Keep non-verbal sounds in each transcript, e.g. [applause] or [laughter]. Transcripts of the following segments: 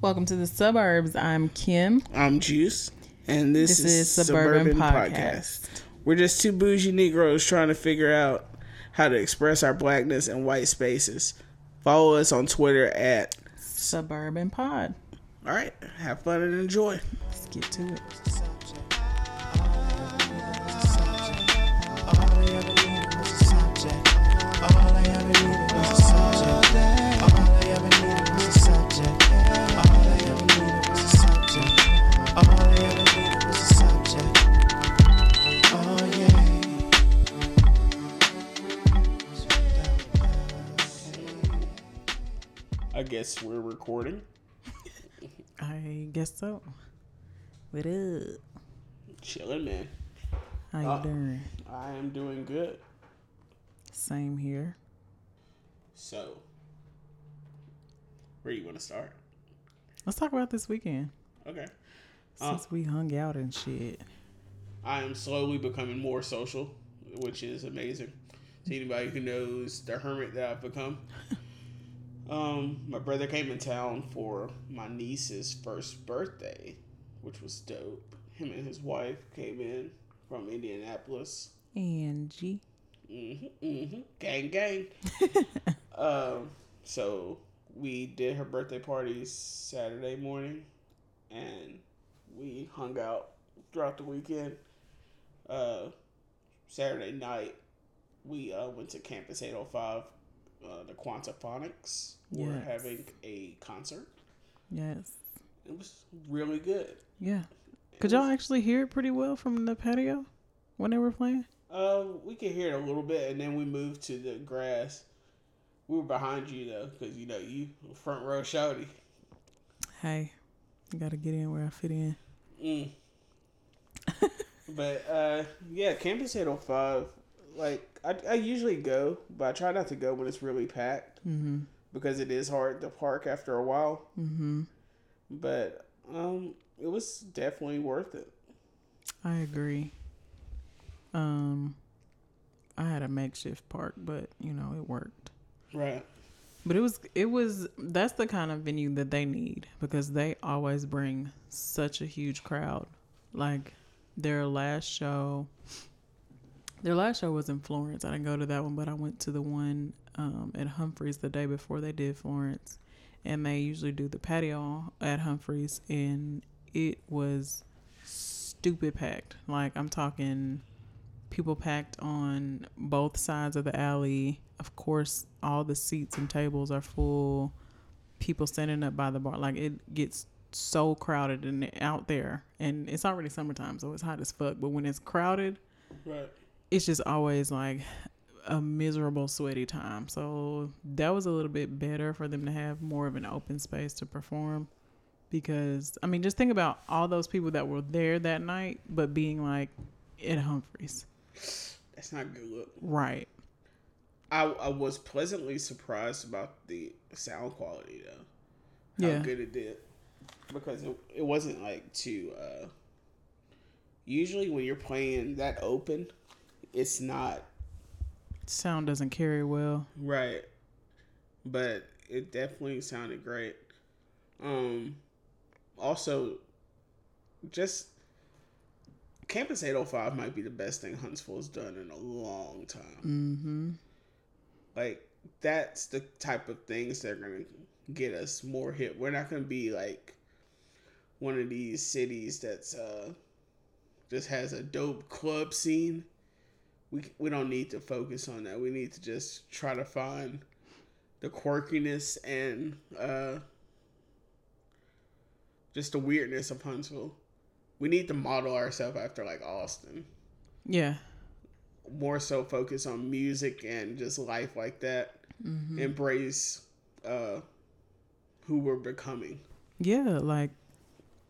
Welcome to the suburbs. I'm Kim. I'm Juice, and this, This is, is Suburban Suburban, Podcast. Podcast. We're just two bougie Negroes trying to figure out how to express our blackness in white spaces. Follow us on Twitter at. Suburban Pod. All right, have fun and enjoy. Let's get to it. Guess we're recording. I guess so. What up? Chilling, man. How you Uh, doing? I am doing good. Same here. So, where you want to start? Let's talk about this weekend. Okay. Uh, Since we hung out and shit. I am slowly becoming more social, which is amazing. To anybody who knows the hermit that I've become. Um, my brother came in town for my niece's first birthday, which was dope. Him and his wife came in from Indianapolis. Angie. hmm hmm Gang, gang. [laughs] um, so we did her birthday party Saturday morning, and we hung out throughout the weekend. Uh, Saturday night, we uh, went to Campus 805. Uh, the Quantiphonics were Yes. having a concert. Yes. It was really good. Yeah. It Could y'all actually hear it pretty well from the patio when they were playing? Uh, we could hear it a little bit, and then we moved to the grass. We were behind you though, because you know you front row shouty. Hey, I gotta get in where I fit in. Mm. [laughs] but uh, yeah, Campus 805. Like I, I usually go, but I try not to go when it's really packed Mm-hmm. Because it is hard to park after a while. Mm-hmm. But um, it was definitely worth it. I agree. Um, I had a makeshift park, but you know it worked. Right. But it was it was that's the kind of venue that they need because they always bring such a huge crowd. Like their last show, their last show was in Florence. I didn't go to that one, but I went to the one um, at Humphreys the day before they did Florence, and they usually do the patio at Humphreys, and it was stupid packed. Like I'm talking people packed on both sides of the alley. Of course, all the seats and tables are full. People standing up by the bar. Like it gets so crowded and out there. And it's already summertime, so it's hot as fuck. But when it's crowded, Right. It's just always like a miserable, sweaty time. So that was a little bit better for them to have more of an open space to perform. Because I mean, just think about all those people that were there that night, but being like at Humphreys, That's not good look. right? I, I was pleasantly surprised about the sound quality though. How Yeah. good it did. Because it, it wasn't like too uh usually when you're playing that open, it's not Sound doesn't carry well. right. But it definitely sounded great. Um also just Campus 805 might be the best thing Huntsville's done in a long time. Mm-hmm. like that's the type of things that are gonna get us more hit. We're not gonna be like one of these cities that's uh just has a dope club scene. We we don't need to focus on that. We need to just try to find the quirkiness and uh just the weirdness of Huntsville. We need to model ourselves after like Austin Yeah. more so focus on music and just life like that. Mm-hmm. Embrace uh, who we're becoming. Yeah, like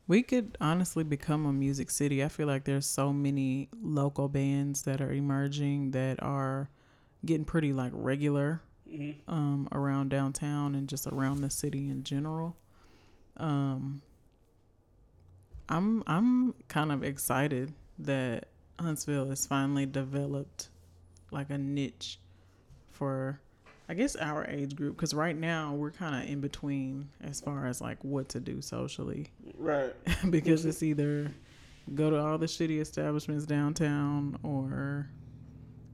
we could honestly become a music city. I feel like there's so many local bands that are emerging that are getting pretty like regular hmm um, around downtown and just around the city in general. Um, I'm I'm kind of excited that Huntsville has finally developed like a niche for I guess our age group, because right now we're kind of in between as far as like what to do socially, Right. [laughs] because it's either go to all the shitty establishments downtown or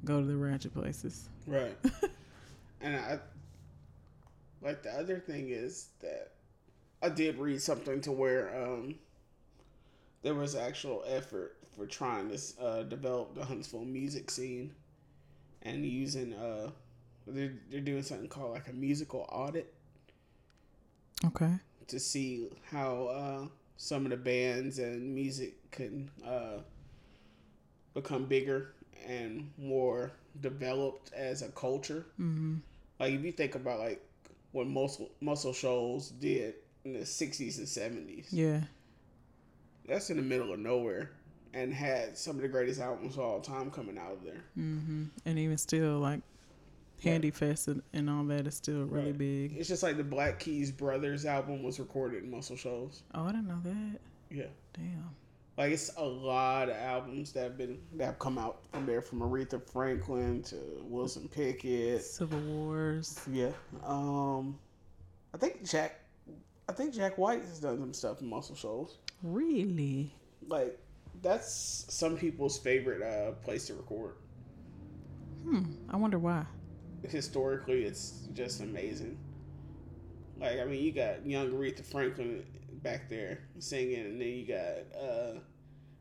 go to the ratchet places. Right. [laughs] and I like the other thing is that I did read something to where um there was actual effort for trying to uh, develop the Huntsville music scene and using uh they're, they're doing something called like a musical audit Okay. to see how uh, some of the bands and music can uh, become bigger and more developed as a culture. Mm-hmm. Like if you think about like what muscle muscle shoals did in the sixties and seventies, Yeah. that's in the middle of nowhere, and had some of the greatest albums of all time coming out of there. Mm-hmm. And even still, like Handy Fest and, and all that is still really Right. big. It's just like the Black Keys Brothers album was recorded in Muscle Shoals. Oh, I didn't know that. Yeah. Damn. Like it's a lot of albums that have been that have come out from there, from Aretha Franklin to Wilson Pickett. Civil Wars. Yeah, um, I think Jack, I think Jack White has done some stuff in Muscle Shoals. Really? Like that's some people's favorite uh, place to record. Hmm. I wonder why. Historically, it's just amazing. Like I mean, you got young Aretha Franklin back there singing, and then you got uh,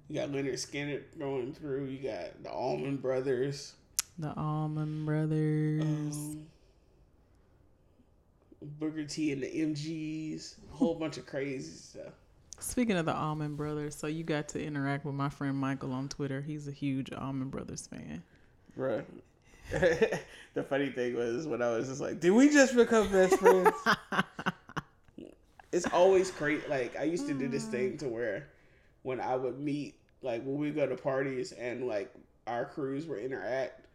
you got Lynyrd Skynyrd going through. You got the Allman Brothers. The Allman Brothers. Um, Booker T and the MGs, a whole bunch of crazy stuff. Speaking of the Allman Brothers, so you got to interact with my friend Michael on Twitter. He's a huge Allman Brothers fan. Right. [laughs] the funny thing was when I was just like, did we just become best friends? [laughs] it's always great. Like I used to do this thing to where when I would meet, like when we go to parties and like our crews would interact,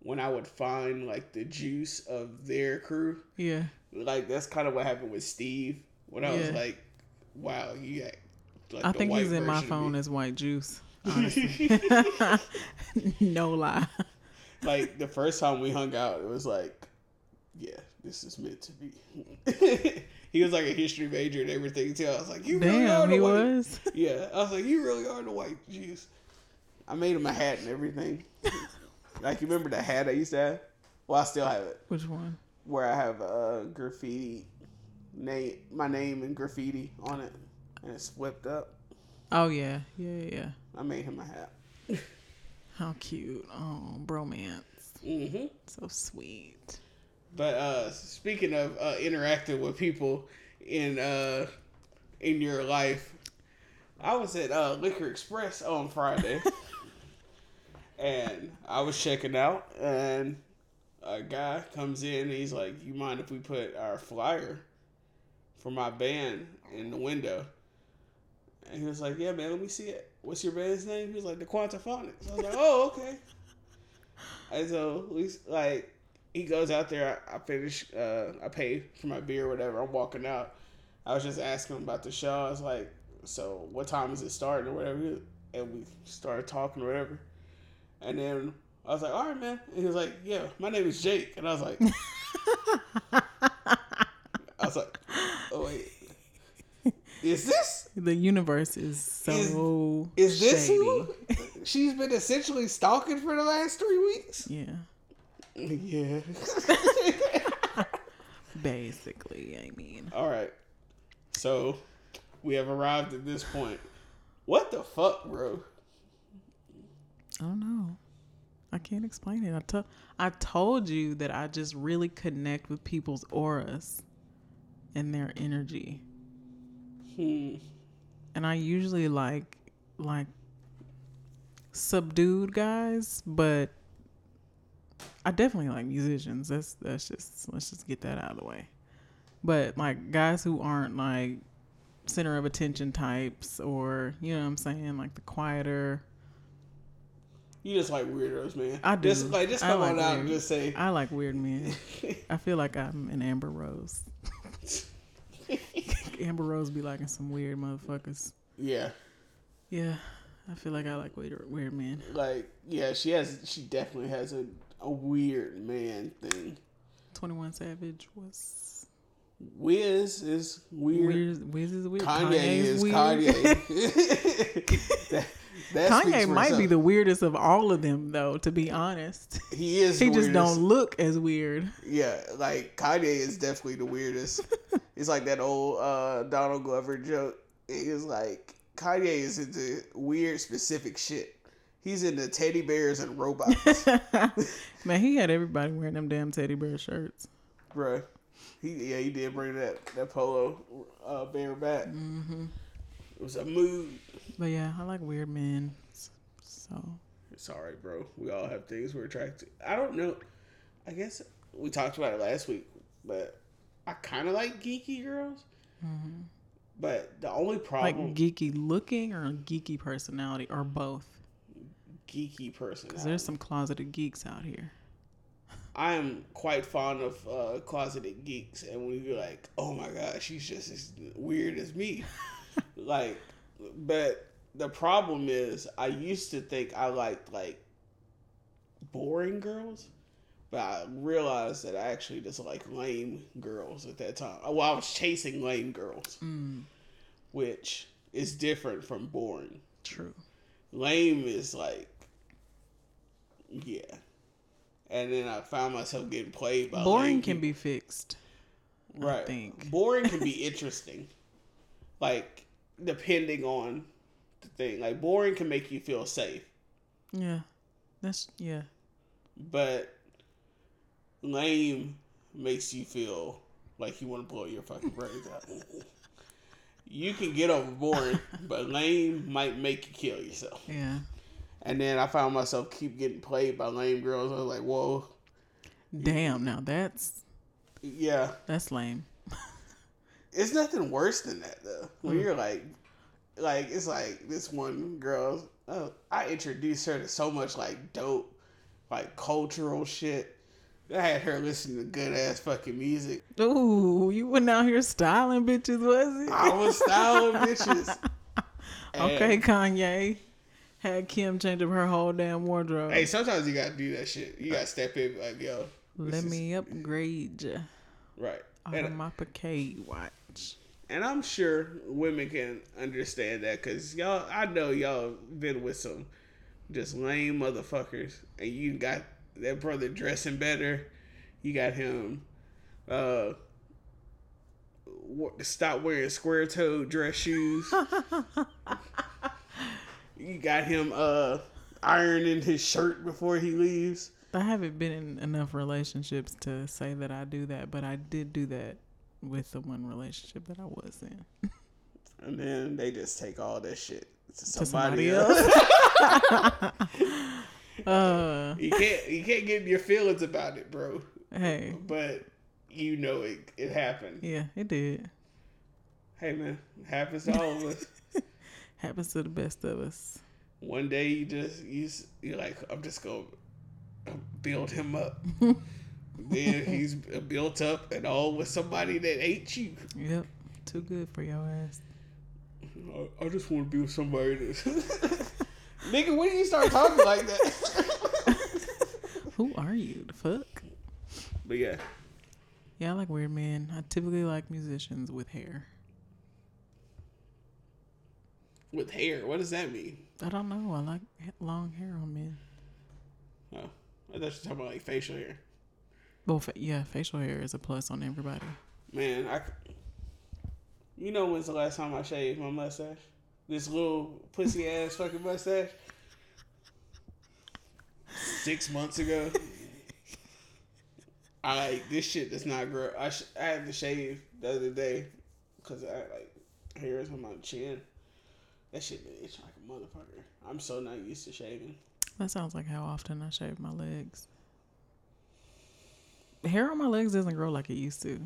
when I would find like the juice of their crew, Yeah. like that's kind of what happened with Steve. When I was like, wow, you got. Like, I think he's in my phone as white juice. [laughs] Honestly. no lie. Like the first time we hung out, it was like, yeah, this is meant to be. [laughs] he was like a history major and everything too. I was like, you really are Damn, the he white. was. [laughs] Yeah, I was like, you really are the white juice. I made him a hat and everything. like you remember the hat I used to have? Well, I still have it. Which one? Where I have a graffiti name, my name and graffiti on it, and it's flipped up. Oh yeah, yeah, yeah. I made him a hat. [laughs] How cute. Oh, bromance. Mm-hmm. So sweet. But uh, speaking of uh, interacting with people in uh, in your life, I was at uh, Liquor Express on Friday, [laughs] and I was checking out, and a guy comes in. And he's like, "You mind if we put our flyer for my band in the window?" And he was like, "Yeah, man. Let me see it. What's your band's name?" He was like, "The Quantiphonics." I was like, "Oh, okay." [laughs] And so we like he goes out there. I, I finish. Uh, I pay for my beer, or whatever. I'm walking out. I was just asking him about the show. I was like, "So what time is it starting, or whatever?" And we started talking, or whatever. And then I was like, "All right, man." And he was like, "Yeah, my name is Jake." And I was like, [laughs] "I was like, oh wait, is this The universe is so is this shady. who she's been essentially stalking for the last three weeks?" Yeah. Yeah. [laughs] [laughs] Basically, I mean. All right. So we have arrived at this point. What the fuck, bro? I don't know. I can't explain it. I to- I told you that I just really connect with people's auras and their energy. Hmm. And I usually like like subdued guys, but I definitely like musicians. That's that's just let's just get that out of the way. But like guys who aren't like center of attention types or you know what I'm saying, like the quieter You just like weirdos, man. I do. Just like just come like on out and just say. I like weird men. [laughs] I feel like I'm an Amber Rose. [laughs] Amber Rose be liking some weird motherfuckers. yeah. Yeah, I feel like I like weird weird men. Like yeah, she has. She definitely has a a weird man thing. Twenty One Savage was Wiz is weird. weird. Wiz is weird. Kanye Kanye's is weird. Kanye. [laughs] [laughs] that, that Kanye might be the weirdest of all of them, though. To be honest, He is. he just weirdest. don't look as weird. Yeah, like Kanye is definitely the weirdest. [laughs] it's like that old uh, Donald Glover joke. He was like, Kanye is into weird, specific shit. He's into teddy bears and robots, [laughs] Man, he had everybody wearing them damn teddy bear shirts. bruh. He yeah, he did bring that that polo uh, bear back. Mm-hmm. It was a mood. But yeah, I like weird men. So It's all right, bro. We all have things we're attracted. to. I don't know. I guess we talked about it last week, but I kind of like geeky girls. But the only problem like geeky looking or a geeky personality or both. geeky person. Because there's some closeted geeks out here. I am quite fond of uh, closeted geeks, and when you're like, "Oh my god, she's just as weird as me," [laughs] like, but the problem is, I used to think I liked like boring girls, but I realized that I actually just like lame girls at that time. Well, I was chasing lame girls, Mm, which is different from boring. true. Lame is like, yeah. And then I found myself getting played by Boring can people. be fixed. right. think. Boring can be [laughs] interesting, like depending on the thing. Like boring can make you feel safe, Yeah. That's yeah. but lame makes you feel like you want to blow your fucking brains out. you can get over boring, but lame might make you kill yourself. Yeah. And then I found myself keep getting played by lame girls. I was like, whoa, Damn, now that's yeah. that's lame. It's nothing worse than that though. When mm. you're like, like it's like this one girl. Oh, I introduced her to so much like dope, like cultural shit. I had her listening to good ass fucking music. Ooh, you went out here styling bitches, was it? I was styling [laughs] bitches. okay, Kanye. Had Kim change up her whole damn wardrobe. Hey, sometimes you gotta do that shit. You gotta step in like, yo. Let is- me upgrade ya. right. On my Picade watch. and I'm sure women can understand that because y'all, I know y'all been with some just lame motherfuckers, and you got that brother dressing better. You got him, uh, stop wearing square toed dress shoes. [laughs] you got him, uh, ironing his shirt before he leaves. I haven't been in enough relationships to say that I do that, but I did do that with the one relationship that I was in. And then they just take all that shit to To somebody, somebody else. [laughs] Uh, you can't you can't get your feelings about it, bro. hey, But you know it it happened. yeah, it did. Hey man, happens to all of us. [laughs] Happens to the best of us. One day you just you you're like I'm just gonna build him up. [laughs] then he's built up and all with somebody that ain't you. Yep, too good for your ass. I, I just want to be with somebody that. [laughs] Nigga, when you start talking like that? [laughs] Who are you? The fuck? but yeah, Yeah, I like weird men. I typically like musicians with hair. with hair, what does that mean? I don't know. I like long hair on men. Oh, I thought you were talking about like facial hair. Well, fa- yeah, facial hair is a plus on everybody. Man, I. You know when's the last time I shaved my mustache? This little pussy ass fucking mustache. Six months ago. I like this shit does not grow. I sh- I had to shave the other day because I like hairs on my chin. That shit been itching like a motherfucker. I'm so not used to shaving. That sounds like how often I shave my legs. Hair on my legs doesn't grow like it used to.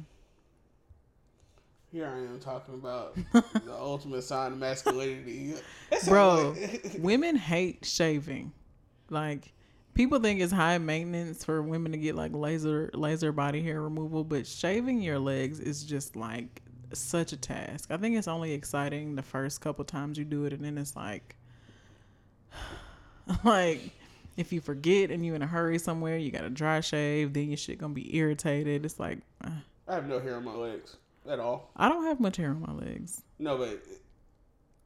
Here I am talking about [laughs] the ultimate sign of masculinity. [laughs] Bro, [laughs] women hate shaving. Like people think it's high maintenance for women to get like laser laser body hair removal, but shaving your legs is just like such a task. I think it's only exciting the first couple times you do it and then it's like [sighs] like if you forget and you in a hurry somewhere, you got to dry shave. Then your shit gonna be irritated. It's like uh, I have no hair on my legs at all. I don't have much hair on my legs. No, but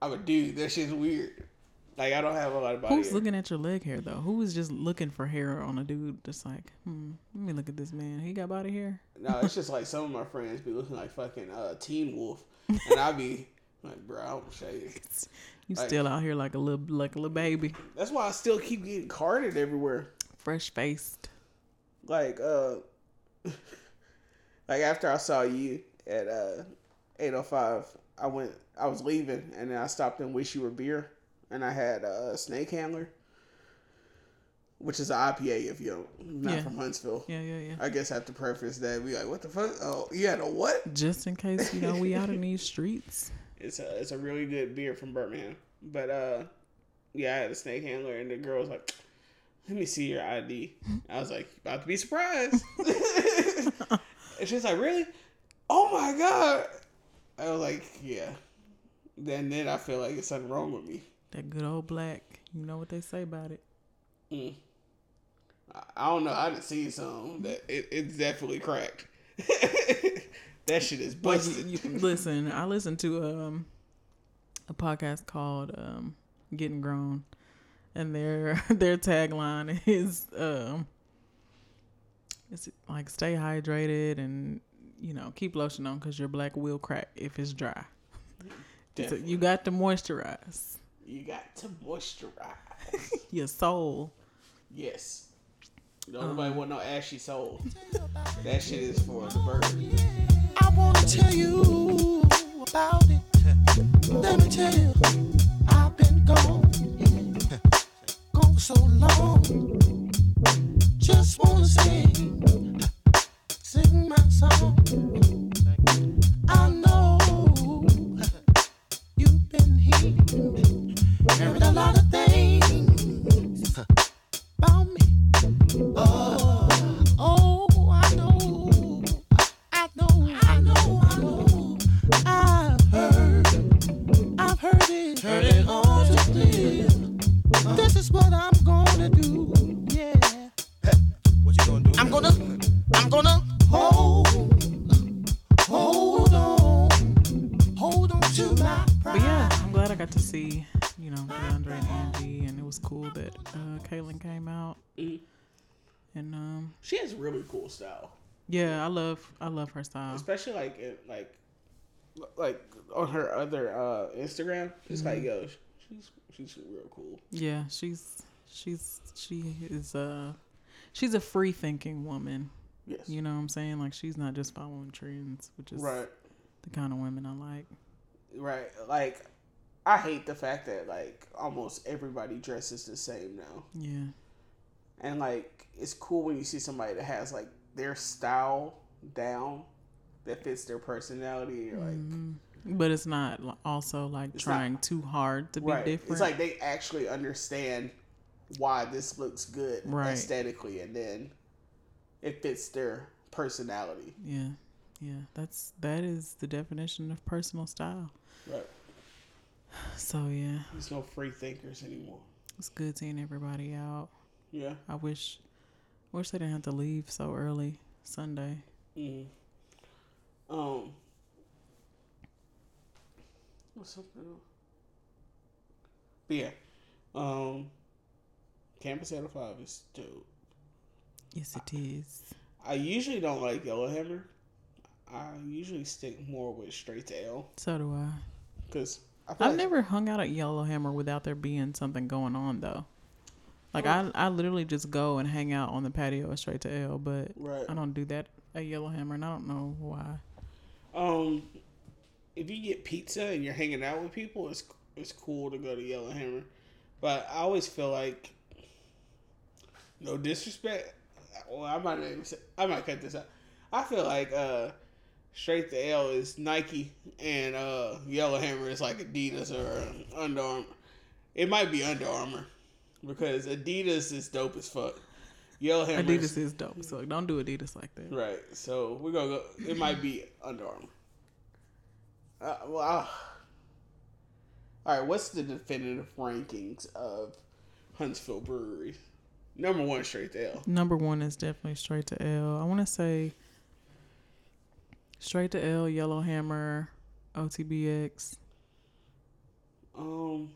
I'm a dude. That shit's weird. Like I don't have a lot of body. Who's hair. looking at your leg hair though? Who is just looking for hair on a dude? Just like, hmm, let me look at this man. He got body hair. No, it's just like some of my friends be looking like fucking uh, Teen Wolf, and I be [laughs] like, bro, I don't shave. [laughs] You Like- still out here like a little like a little baby, That's why I still keep getting carded everywhere. fresh faced. Like, uh, [laughs] like after I saw you at uh, 805, I went, I was leaving, and then I stopped in Wish You Were Beer, and I had a snake handler, which is an IPA if you don't, Yeah. from Huntsville. Yeah, yeah, yeah. I guess I have to preface that. Be like, what the fuck? Oh, you had a what? Just in case you know we out in these [laughs] streets. It's a it's a really good beer from Birmingham. But uh, yeah, I had a snake handler, and the girl was like, "Let me see your ID." I was like, "About to be surprised." [laughs] and she's like, "Really? Oh my god!" I was like, "Yeah." Then then I feel like it's something wrong with me. That good old black. You know what they say about it. Mm. I, I don't know. I didn't see some that it, it's definitely cracked. [laughs] that shit is busted. you, you- listen, I listened to um a podcast called um Getting Grown, and their [laughs] their tagline [laughs] is um it's like stay hydrated and you know keep lotion on because your black will crack if it's dry. [laughs] So you got to moisturize you got to moisturize. [laughs] your soul. Yes. Don't nobody um, want no ashy soul. That shit is for the bird. I wanna tell you about it. Let me tell you, I've been gone, gone so long. Just wanna sing, sing you've been a lot of things She has really cool style, yeah, I love I love her style. especially like like like on her other uh Instagram. It's like yo, she's she's real cool. Yeah, she's she's she is uh she's a free thinking woman. Yes. You know what I'm saying? Like she's not just following trends, which is Right. the kind of women I like. Right. Like I hate the fact that like almost everybody dresses the same now. Yeah. And like it's cool when you see somebody that has like their style down that fits their personality. You're like Mhm. But it's not also like It's not- trying too hard to be right. different. It's like they actually understand why this looks good Right. aesthetically and then it fits their personality. yeah. Yeah, that's that is the definition of personal style. Right. So yeah, There's no free thinkers anymore. it's good seeing everybody out. Yeah. I wish wish they didn't have to leave so early Sunday. Mm. Um. What's something else? But yeah. Um. Campus 805 is dope. Yes, it is. I usually don't like Yellowhammer. I usually stick more with Straight to Ale So do I. because I I've like- never hung out at Yellowhammer without there being something going on though. Like I, I literally just go and hang out on the patio Straight to Ale, but Right. I don't do that at Yellowhammer, and I don't know why. Um, if you get pizza and you're hanging out with people, it's it's cool to go to Yellowhammer. But I always feel like, no disrespect. Well, I might not even say, I might cut this out. I feel like uh, Straight to Ale is Nike and uh, Yellowhammer is like Adidas or Under Armour. It might be Under Armour because Adidas is dope as fuck. Yellowhammer Adidas is dope, so don't do Adidas like that. Right. So we're gonna go. It might be Under Armour. Uh, well, I'll- all right. What's the definitive rankings of Huntsville breweries? Number one, Straight to Ale. Number one is definitely Straight to Ale. I want to say Straight to Ale, Yellowhammer, OTBX. Um,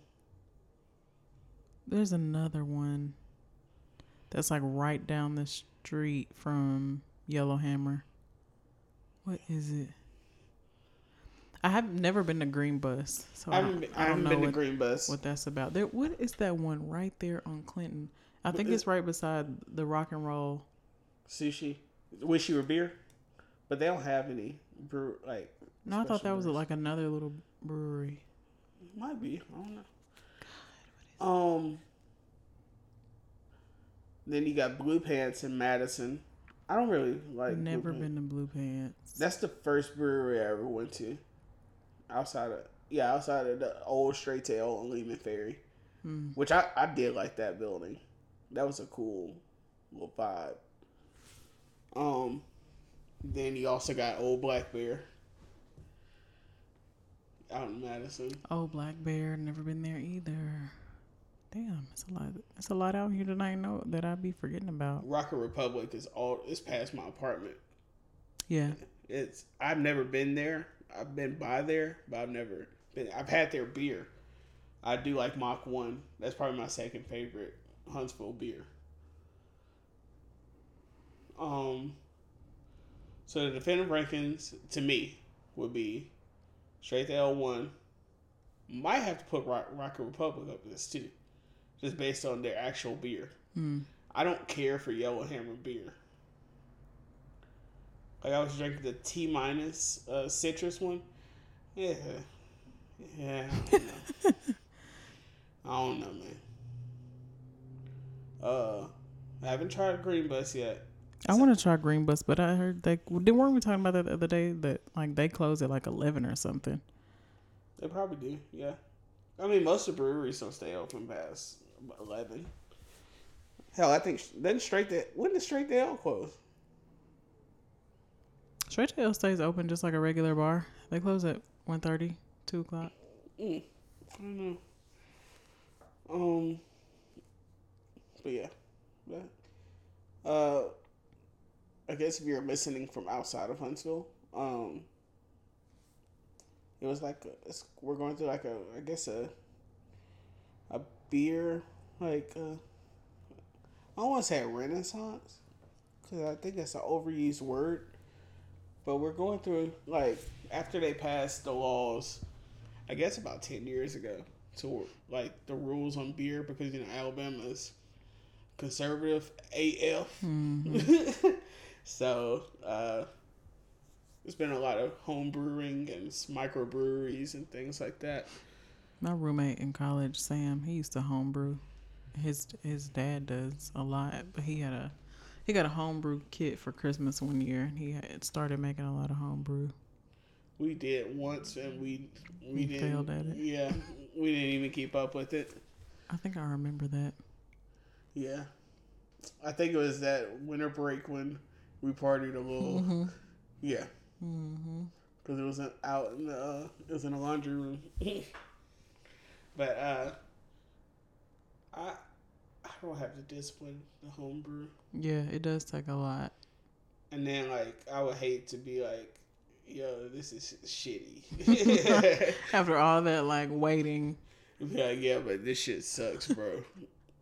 There's another one that's like right down the street from Yellowhammer. What is it? I have never been to Green Bus, so I haven't I I haven't know been to what, Green Bus. what that's about. There, what is that one right there on Clinton? I think it's right beside the Rock and Roll. Sushi. Wish you were beer, but they don't have any brew like. No, I thought that was like another little brewery. Might be. I don't know. Um. Then you got Blue Pants in Madison. I don't really like. Blue Never been to Blue Pants. That's the first brewery I ever went to. Outside of yeah, outside of the old Straight to Ale on Leeman Ferry, Hmm. which I I did like that building. That was a cool little vibe. Um, then you also got Old Black Bear out in Madison. Oh, Black Bear. Never been there either. Damn, it's a lot. It's a lot out here tonight that I know that I be forgetting about. Rocket Republic is all it's past my apartment. Yeah, It's I've never been there. I've been by there, but I've never been. I've had their beer. I do like Mach One. That's probably my second favorite Huntsville beer. Um. So the definitive rankings to me would be Straight to Ale one. Might have to put Rock, Rocket Republic up this too, just based on their actual beer. Hmm. I don't care for Yellowhammer beer. Like I was drinking the T minus uh, citrus one. Yeah, yeah. I don't know, [laughs] I don't know man. Uh, I haven't tried Green Bus yet. I want to try Green Bus, but I heard they didn't weren't we talking about that the other day that like they close at like eleven or something. They probably do. Yeah. I mean, most of the breweries don't stay open past eleven. Hell, I think then straight to when did Straight to Ale close? Straight to Ale stays open just like a regular bar. They close at 1.30, 2 o'clock. Mm, I don't know. Um, but yeah, but, uh, I guess if you're listening from outside of Huntsville, um, it was like a, it's, we're going through like a I guess a a beer like uh, I want to say renaissance because I think that's an overused word, but we're going through like after they passed the laws I guess about ten years ago to like the rules on beer because you know Alabama's conservative AF. [laughs] so uh, there's been a lot of home brewing and microbreweries and things like that. My roommate in college, Sam, he used to homebrew. His his dad does a lot, but he had a he got a homebrew kit for Christmas one year, and he had started making a lot of homebrew. We did once and we we failed at it. Yeah, we didn't even keep up with it. I think I remember that. Yeah, I think it was that winter break when we partied a little. Mm-hmm. Yeah. Because it was in- out in the uh, it was in the laundry room. [laughs] but uh, I I don't have the discipline the homebrew, Yeah, it does take a lot. and then like I would hate to be like, yo, this is shitty. [laughs] After [laughs] all that, like waiting, like, yeah, but this shit sucks, bro.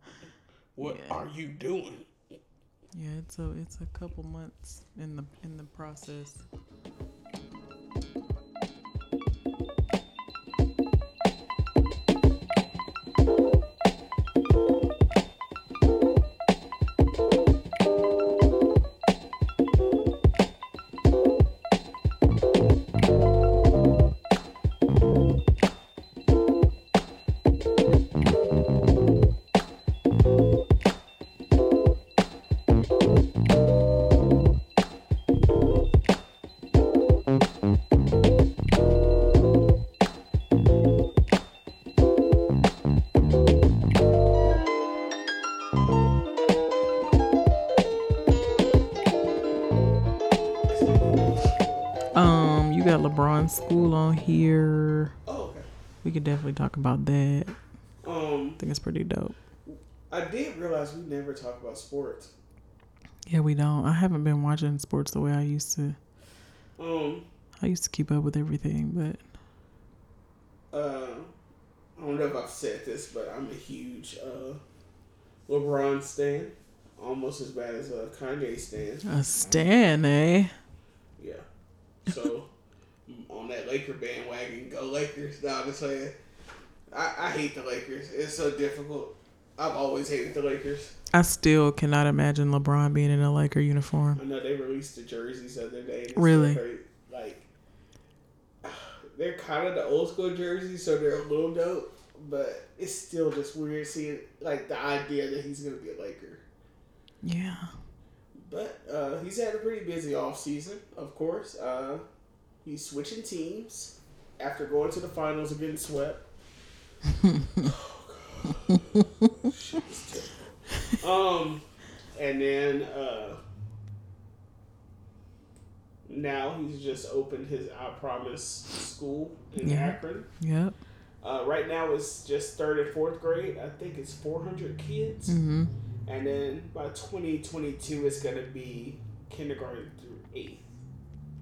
[laughs] what Yeah. are you doing? yeah, it's a it's a couple months in the in the process. LeBron School on here. Oh, okay. We could definitely talk about that. Um, I think it's pretty dope. I I did realize we never talk about sports. Yeah, we don't. I haven't been watching sports the way I used to. Um, I used to keep up with everything, but uh, I don't know if I've said this, but I'm a huge uh, LeBron stan. Almost as bad as a Kanye stan. a Stan, eh? Yeah. So on that Laker bandwagon, go Lakers. No, I'm just saying. I, I hate the Lakers. It's so difficult. I've always hated the Lakers. I still cannot imagine LeBron being in a Laker uniform. I know they released the jerseys the other day. Really? Like [sighs] they're kind of the old school jerseys, so they're a little dope. But it's still just weird seeing like the idea that he's gonna be a Laker. Yeah. But uh, he's had a pretty busy off season, of course. Uh, he's switching teams after going to the finals and getting swept. oh, God. Shit was terrible. um, and then uh, now he's just opened his I Promise school in Yeah. Akron. Yep. Uh, right now it's just third and fourth grade. I think it's 400 kids. Mm-hmm. And then by 2022, it's going to be kindergarten through eighth.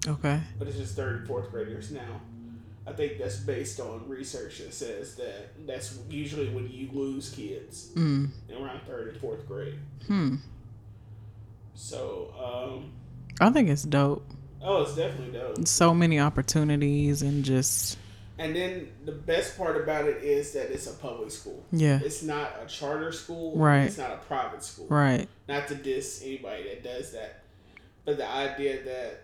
Okay. But it's just third and fourth graders now. I think that's based on research that says that that's usually when you lose kids Mm. around third and fourth grade. Hmm. So, um, I think it's dope. oh, it's definitely dope. So many opportunities and just And then the best part about it is that it's a public school. yeah. It's not a charter school. Right. It's not a private school. Right. not to diss anybody that does that, but the idea that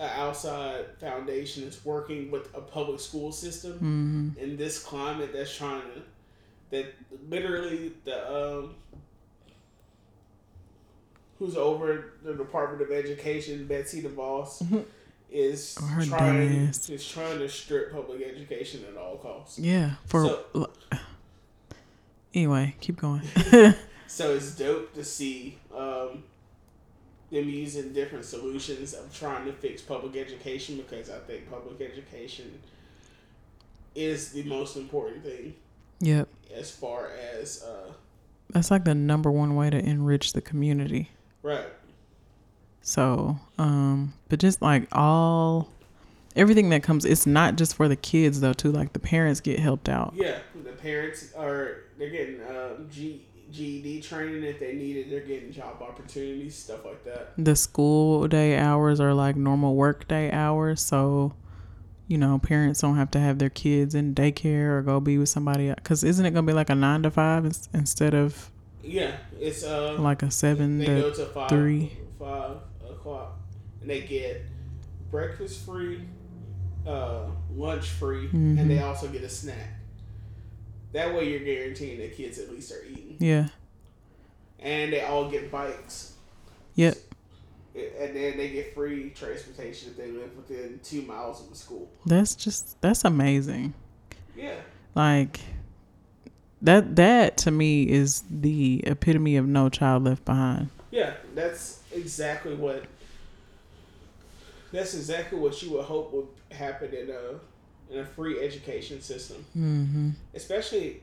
an outside foundation is working with a public school system Mm-hmm. in this climate that's trying to that literally the um who's over the Department of Education, Betsy DeVos, is Oh, her trying is trying to strip public education at all costs. Yeah. For So- anyway, keep going. [laughs] So it's dope to see um, them using different solutions of trying to fix public education because I think public education is the most important thing yep. as far as uh, That's like the number one way to enrich the community. right. So, um, but just like all everything that comes, it's not just for the kids though. Too like the parents get helped out. Yeah, the parents are they're getting um, G, GED training if they need it. They're getting job opportunities, stuff like that. The school day hours are like normal work day hours, so you know parents don't have to have their kids in daycare or go be with somebody. Cause isn't it gonna be like a nine to five instead of Yeah, it's uh like a seven they to go to five three. five o'clock and they get breakfast free uh lunch free Mhm. and they also get a snack that way you're guaranteeing that kids at least are eating yeah, and they all get bikes yep, and then they get free transportation if they live within two miles of the school that's just that's amazing. yeah Like that that to me is the epitome of no child left behind. yeah that's exactly what that's exactly what you would hope would happen in a in a free education system Mm-hmm. especially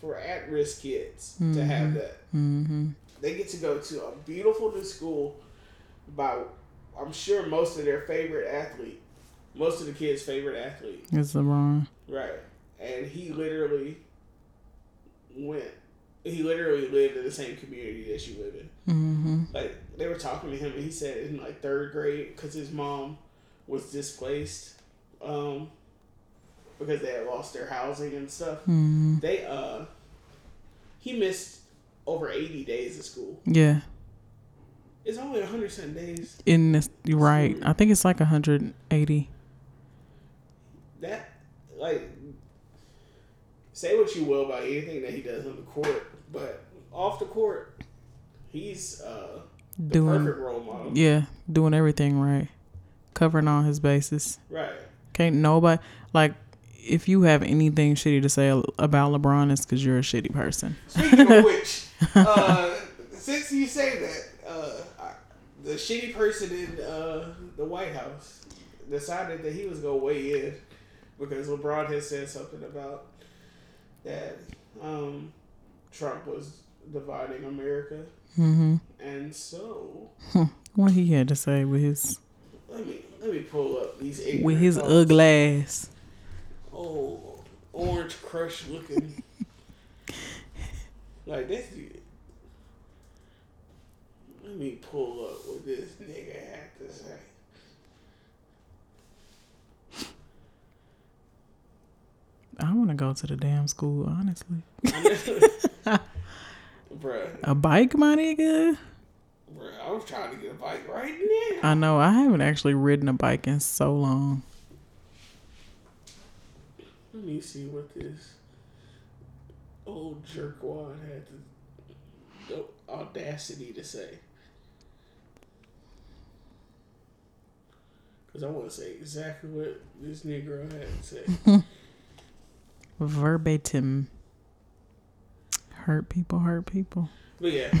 for at-risk kids to have that. Mm-hmm. They get to go to a beautiful new school by, I'm sure most of their favorite athlete, most of the kids' favorite athlete, It's LeBron. right? And he literally went. He literally lived in the same community that you live in. Mm-hmm. Like they were talking to him, and he said in like third grade, because his mom was displaced, um, because they had lost their housing and stuff. Mm-hmm. They uh he missed over 80 days of school. Yeah. It's only 100 something days. In this, you're right. I think it's like 180. That like say what you will about anything that he does on the court, but off the court, he's uh Doing, perfect role model. yeah, doing everything right, covering all his bases. Right. Can't nobody like. If you have anything shitty to say about LeBron, it's because you're a shitty person. Speaking of [laughs] which, uh, since you say that, uh, the shitty person in uh, the White House decided that he was gonna weigh in because LeBron has said something about that um, Trump was dividing America, Mm-hmm. and so [laughs] What he had to say with his let me let me pull up these with his thoughts. ugly ass. Oh, orange crush looking. like this dude. Let me pull up what this nigga had to say. I want to go to the damn school, honestly. [laughs] Bruh, A bike, my nigga. bruh, I was trying to get a bike right now. I know. I haven't actually ridden a bike in so long. Let me see what this old jerkwad had the, the audacity to say. Because I want to say exactly what this Negro had to say. [laughs] Verbatim. Hurt people, hurt people. But yeah,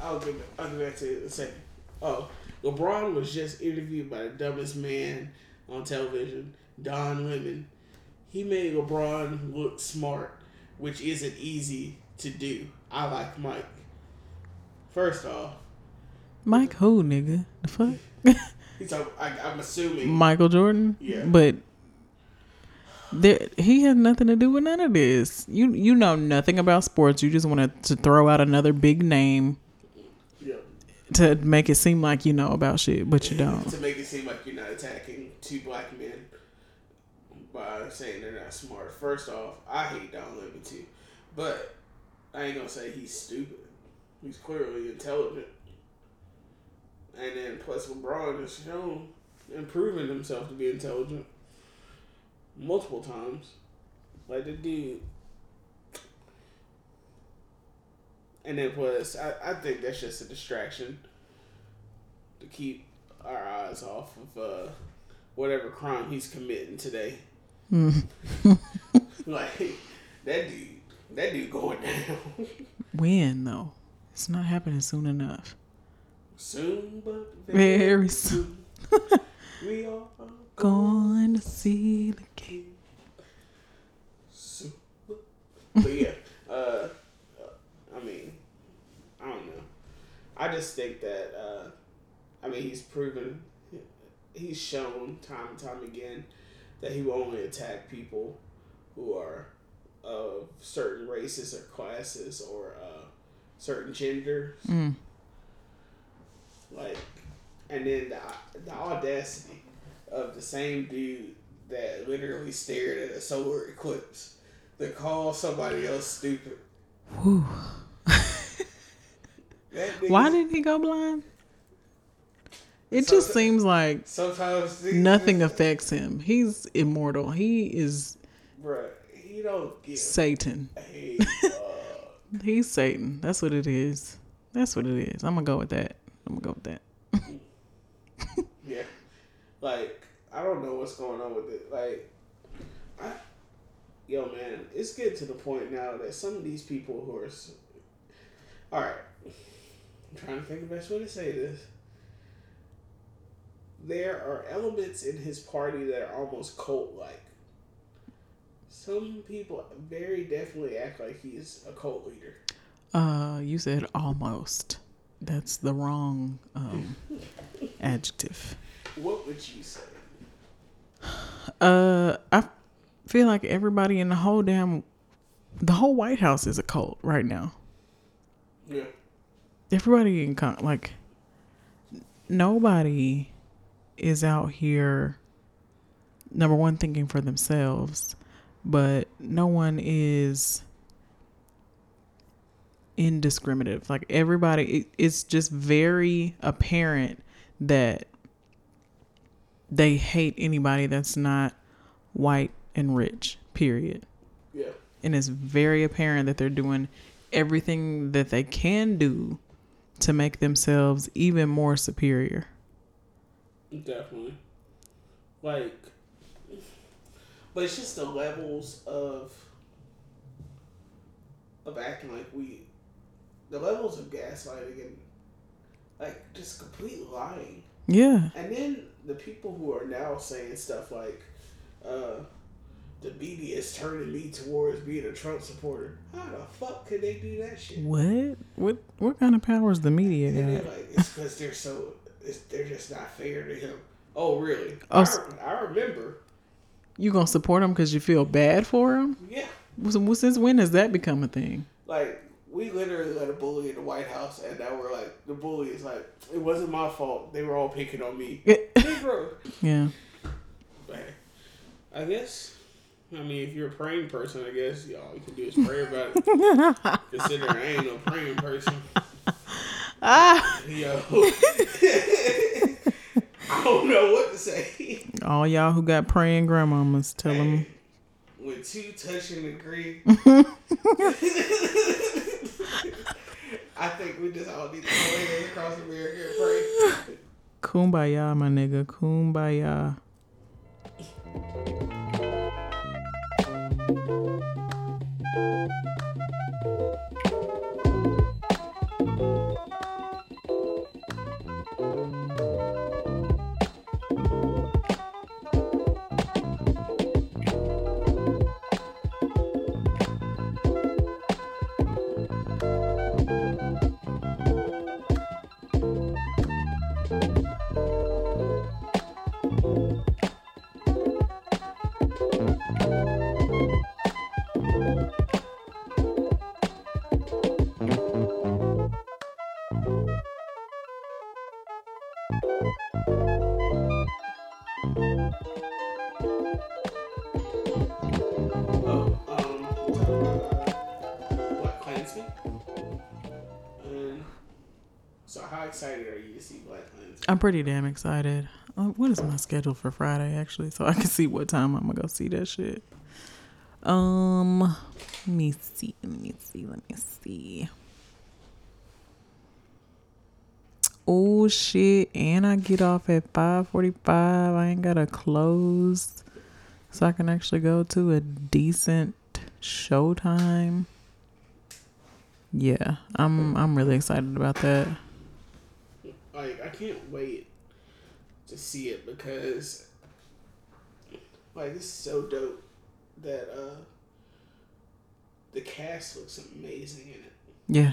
I'll get, I'll get back to in a second. Oh, LeBron was just interviewed by the dumbest man on television, Don Lemon. He made LeBron look smart, which isn't easy to do. I like Mike. First off, Mike who, nigga? The fuck? [laughs] he's a, I, I'm assuming. Michael Jordan? Yeah. But there he has nothing to do with none of this. You you know nothing about sports. You just want to throw out another big name Yeah. to make it seem like you know about shit, but you [laughs] don't. to make it seem like you're not attacking two black men by saying they're not smart. First off, I hate Don Lemon too, but I ain't gonna say he's stupid. He's clearly intelligent, and then plus LeBron has shown and proven himself to be intelligent multiple times. Like the dude. And then plus, I, I think that's just a distraction to keep our eyes off of uh, whatever crime he's committing today. [laughs] like that dude, that dude going down When though? It's not happening soon enough. soon, but Very soon. [laughs] we all Going to see the king. soon. But yeah, [laughs] uh, I mean, I don't know. I just think that uh, I mean he's proven, he's shown time and time again that he will only attack people who are of certain races or classes or uh, certain genders. Mm. Like, and then the, the audacity of the same dude that literally stared at a solar eclipse to call somebody else stupid. [laughs] Why didn't he go blind? It just seems like sometimes these- nothing affects him. He's immortal. He is Bruh, he don't get Satan. [laughs] He's Satan. That's what it is. That's what it is. I'm gonna go with that. I'm gonna go with that. [laughs] Yeah. Like, I don't know what's going on with it. Like, I, yo, man, it's getting to the point now that some of these people who are, all right, I'm trying to think the best way to say this. There are elements in his party that are almost cult like. Some people very definitely act like he's a cult leader. Uh, you said almost. That's the wrong um, [laughs] adjective. What would you say? Uh, I feel like everybody in the whole damn, the whole White House is a cult right now. Yeah. Everybody in con- like, nobody is out here. Number one, thinking for themselves, but no one is indiscriminative. Like everybody, it, it's just very apparent that they hate anybody that's not white and rich. Period. Yeah. And it's very apparent that they're doing everything that they can do to make themselves even more superior. Definitely. Like, but it's just the levels of of acting like we, the levels of gaslighting and like just complete lying, Yeah. and then the people who are now saying stuff like, uh, the media is turning me towards being a Trump supporter. How the fuck could they do that shit? What? What? What kind of powers the media got? like, it's because they're so, it's, they're just not fair to him. Oh, really? Oh, I, I remember. You gonna support him because you feel bad for him? Yeah. Since when has that become a thing? Like, we literally let a bully in the White House, and now we're like, the bully is like, it wasn't my fault. They were all picking on me. [laughs] Yeah. But I guess, I mean, if you're a praying person, I guess, all you can do is pray about it. [laughs] Considering I ain't no praying person. [laughs] Ah. Yo. [laughs] I don't know what to say. All y'all who got praying grandmamas, tell them. With two touching agree, [laughs] I think we just all need to go across America and pray. Kumbaya, my nigga. Kumbaya. Oh, excited are you to see Black Klansman? I'm pretty damn excited. Uh, what is my schedule for Friday, actually? So I can see what time I'm gonna go see that shit. Um, let me see. Let me see. Let me see. Oh shit! And I get off at five forty-five. I ain't gotta close, so I can actually go to a decent showtime. Yeah, I'm. I'm really excited about that. Like, I can't wait to see it because, like, it's so dope that uh, the cast looks amazing in it. Yeah,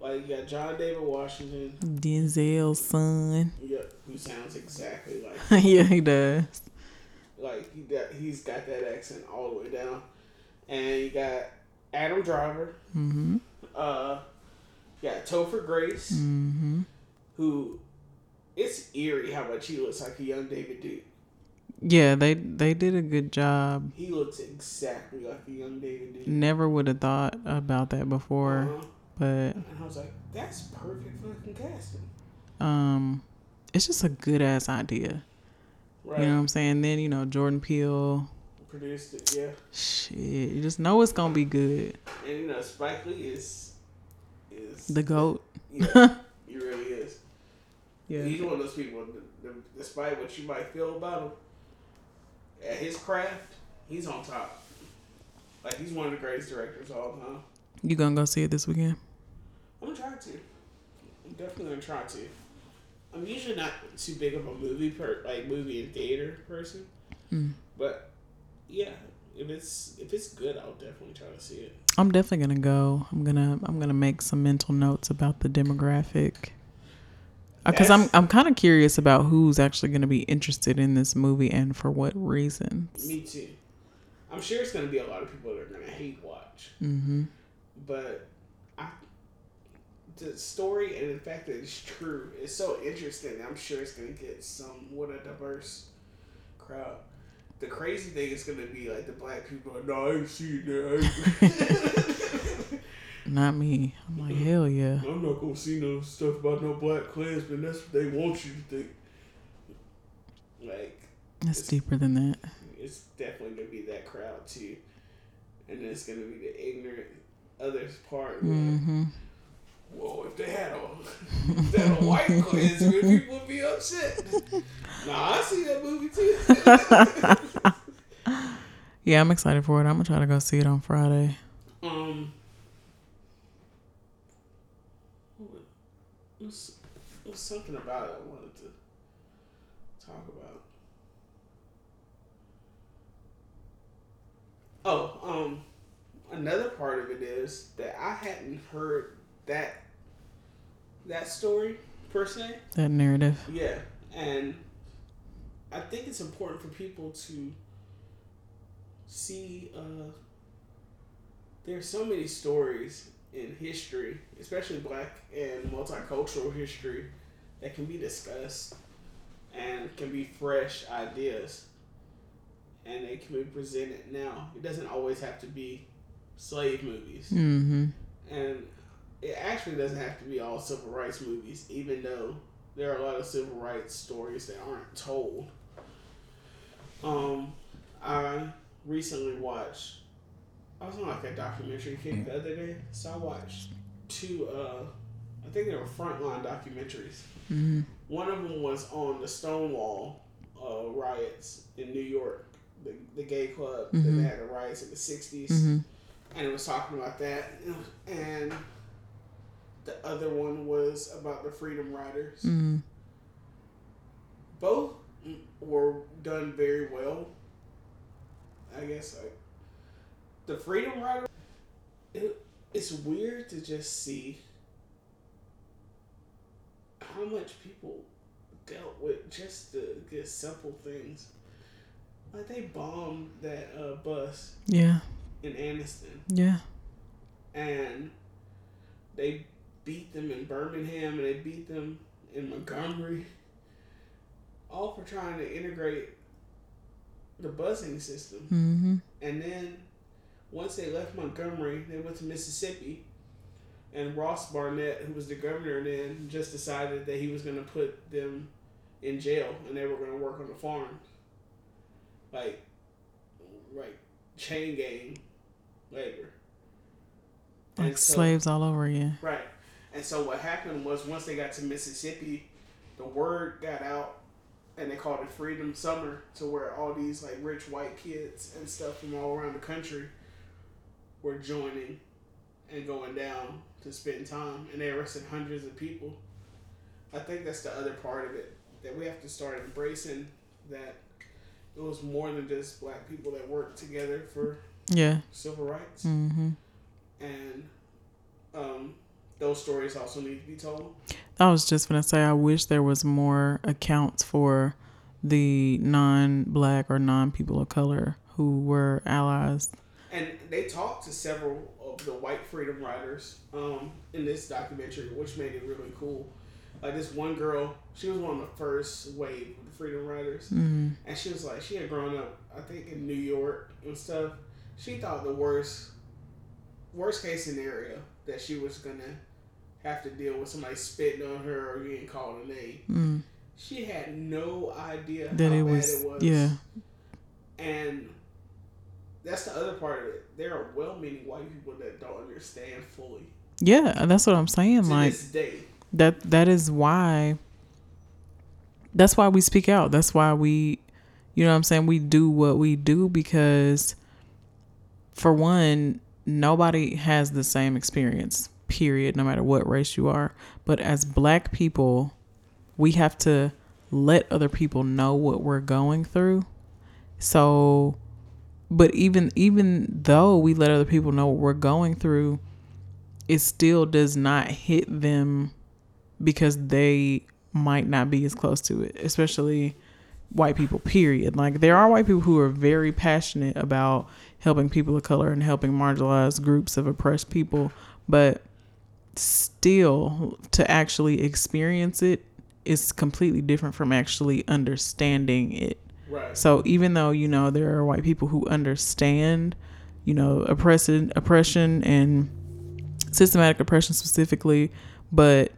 Like, you got John David Washington, Denzel's son. yeah, who sounds exactly like [laughs] yeah, he does. like he got he's got that accent all the way down, and you got Adam Driver, Mm-hmm. uh, you got Topher Grace, Mm-hmm. Who it's eerie how much he looks like a young David Duke. Yeah, they they did a good job. He looks exactly like a young David Duke. Never would have thought about that before, Uh-huh. but And I was like, that's perfect fucking casting. um, it's just a good ass idea. Right. You know what I'm saying? Then you know Jordan Peele. Produced it, yeah. Shit, you just know it's gonna be good. And you know, Spike Lee is is The goat. Yeah, he really is. Yeah. He's one of those people. Despite what you might feel about him, at his craft, he's on top. Like he's one of the greatest directors of all time. You gonna go see it this weekend? I'm gonna try to. I'm definitely gonna try to. I'm usually not too big of a movie per like movie and theater person, Mm. but yeah, if it's if it's good, I'll definitely try to see it. I'm definitely gonna go. I'm gonna I'm gonna make some mental notes about the demographic. Because I'm I'm kind of curious about who's actually gonna be interested in this movie and for what reasons. Me too. I'm sure it's gonna be a lot of people that are gonna hate watch, Mm-hmm. but I, the story and the fact that it's true is so interesting. I'm sure it's gonna get somewhat a diverse crowd. The crazy thing is gonna be like the black people. Are, no, I ain't seen that. [laughs] Not me. I'm like hell yeah. I'm not gonna see no stuff about no black Klansmen. That's what they want you to think. Like It's deeper than that. it's definitely gonna be that crowd too, and then it's gonna be the ignorant others part. Mm-hmm. Whoa, if they had a, [laughs] if they had a white [laughs] Klansman, people would be upset. Nah, I see that movie too. [laughs] Yeah, I'm excited for it. I'm gonna try to go see it on Friday. um, what was, was something about it I wanted to talk about. Oh, um, another part of it is that I hadn't heard that that story per se. That narrative. Yeah, and I think it's important for people to see. Uh, there's so many stories in history, especially Black and multicultural history, that can be discussed and can be fresh ideas, and they can be presented now. It doesn't always have to be slave movies Mm-hmm. and it actually doesn't have to be all civil rights movies, even though there are a lot of civil rights stories that aren't told. Um, I recently watched. I was on like a documentary kick the other day, so I watched two. Uh, I think they were frontline documentaries. Mm-hmm. One of them was on the Stonewall uh, riots in New York, the, the gay club that Mhm. they had the riots in the 60s Mm-hmm. and it was talking about that and the other one was about the freedom riders Mm-hmm. both were done very well i guess like the freedom rider it, it's weird to just see how much people dealt with just the, simple things like they bombed that uh, bus Yeah. in Anniston Yeah. and they beat them in Birmingham and they beat them in Montgomery, all for trying to integrate the busing system. Mm-hmm. And then once they left Montgomery, they went to Mississippi, and Ross Barnett, who was the governor then, just decided that he was going to put them in jail and they were going to work on the farms, like, like chain gang labor. Like And so- slaves all over again. Right. And so what happened was once they got to Mississippi, the word got out and they called it Freedom Summer to where all these like rich white kids and stuff from all around the country were joining and going down to spend time and they arrested hundreds of people. I think that's the other part of it that we have to start embracing that it was more than just black people that worked together for Yeah. civil rights Mm-hmm. and um, those stories also need to be told. I was just gonna say I wish there was more accounts for the non-black or non-people of color who were allies. And they talked to several the white freedom riders um, in this documentary, which made it really cool. Like this one girl, she was one of the first wave of the freedom riders, Mm-hmm. and she was like, she had grown up, I think, in New York and stuff. She thought the worst, worst case scenario that she was gonna have to deal with somebody spitting on her or getting called a name. Mm. She had no idea That how it bad was, it was. yeah. And that's the other part of it. There are well-meaning white people that don't understand fully Yeah, that's what I'm saying. to Like this day. that that is why that's why we speak out. That's why we you know what I'm saying, we do what we do because for one, nobody has the same experience, period, no matter what race you are. But as black people, we have to let other people know what we're going through. So but even even though we let other people know what we're going through, it still does not hit them because they might not be as close to it, especially white people, period. Like, there are white people who are very passionate about helping people of color and helping marginalized groups of oppressed people, but still, to actually experience it is completely different from actually understanding it. Right. So even though you know there are white people who understand, you know, oppression, oppression and systematic oppression specifically, but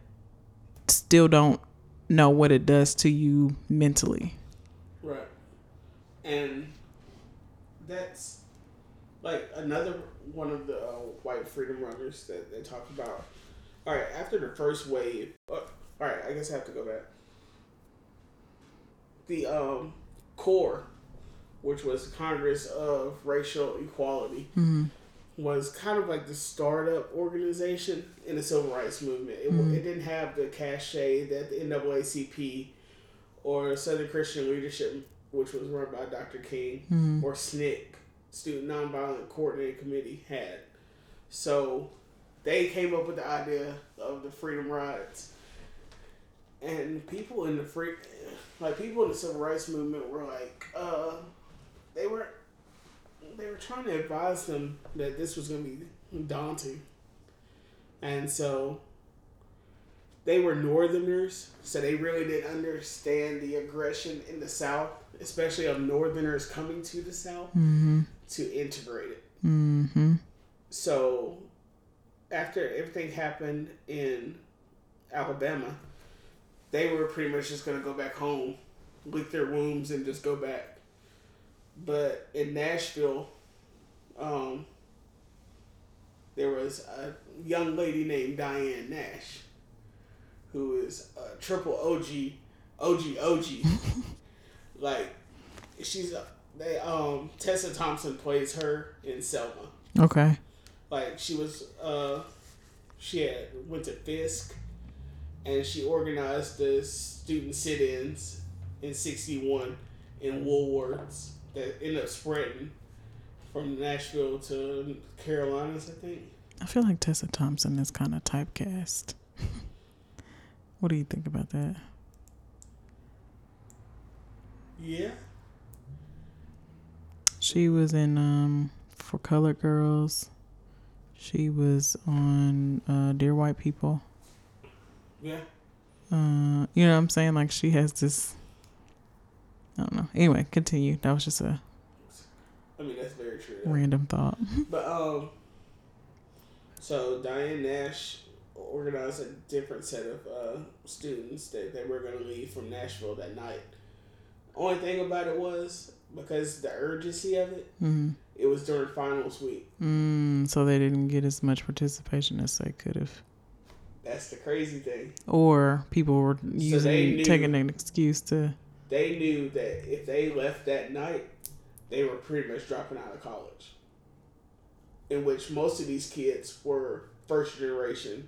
still don't know what it does to you mentally. Right. And that's like another one of the uh, white freedom runners that they talk about. All right, after the first wave, uh, all right, I guess I have to go back. The um, CORE, which was Congress of Racial Equality, mm-hmm. was kind of like the startup organization in the civil rights movement. It, mm-hmm. it didn't have the cachet that the NAACP or Southern Christian Leadership, which was run by Dr. King, mm-hmm. or SNCC, Student Nonviolent Coordinating Committee had. So they came up with the idea of the Freedom Rides. And people in the free, like people in the civil rights movement were like, uh, they were, they were trying to advise them that this was going to be daunting, and so they were Northerners, so they really didn't understand the aggression in the South, especially of Northerners coming to the South Mm-hmm. to integrate it. Mm-hmm. So after everything happened in Alabama, they were pretty much just gonna go back home, lick their wounds, and just go back. But in Nashville, um, there was a young lady named Diane Nash, who is a triple OG, OG, OG. [laughs] like, she's a, they um Tessa Thompson plays her in Selma Okay. like she was uh she had went to Fisk and she organized the student sit-ins in 61 in Woolworths that ended up spreading from Nashville to Carolinas I think I feel like Tessa Thompson is kind of typecast. [laughs] what do you think about that? yeah She was in um for Colored Girls. She was on uh, Dear White People. Yeah Uh, you know what I'm saying? Like she has this. I don't know. Anyway, continue. That was just a I mean that's very true though. random thought. [laughs] But um, so Diane Nash organized a different set of uh, students that they were going to leave from Nashville that night. Only thing about it was because the urgency of it, Mm. it was during finals week. Mm, so they didn't get as much participation as they could have, That's the crazy thing. or people were using knew- taking an excuse to. They knew that if they left that night, they were pretty much dropping out of college. In which most of these kids were first generation.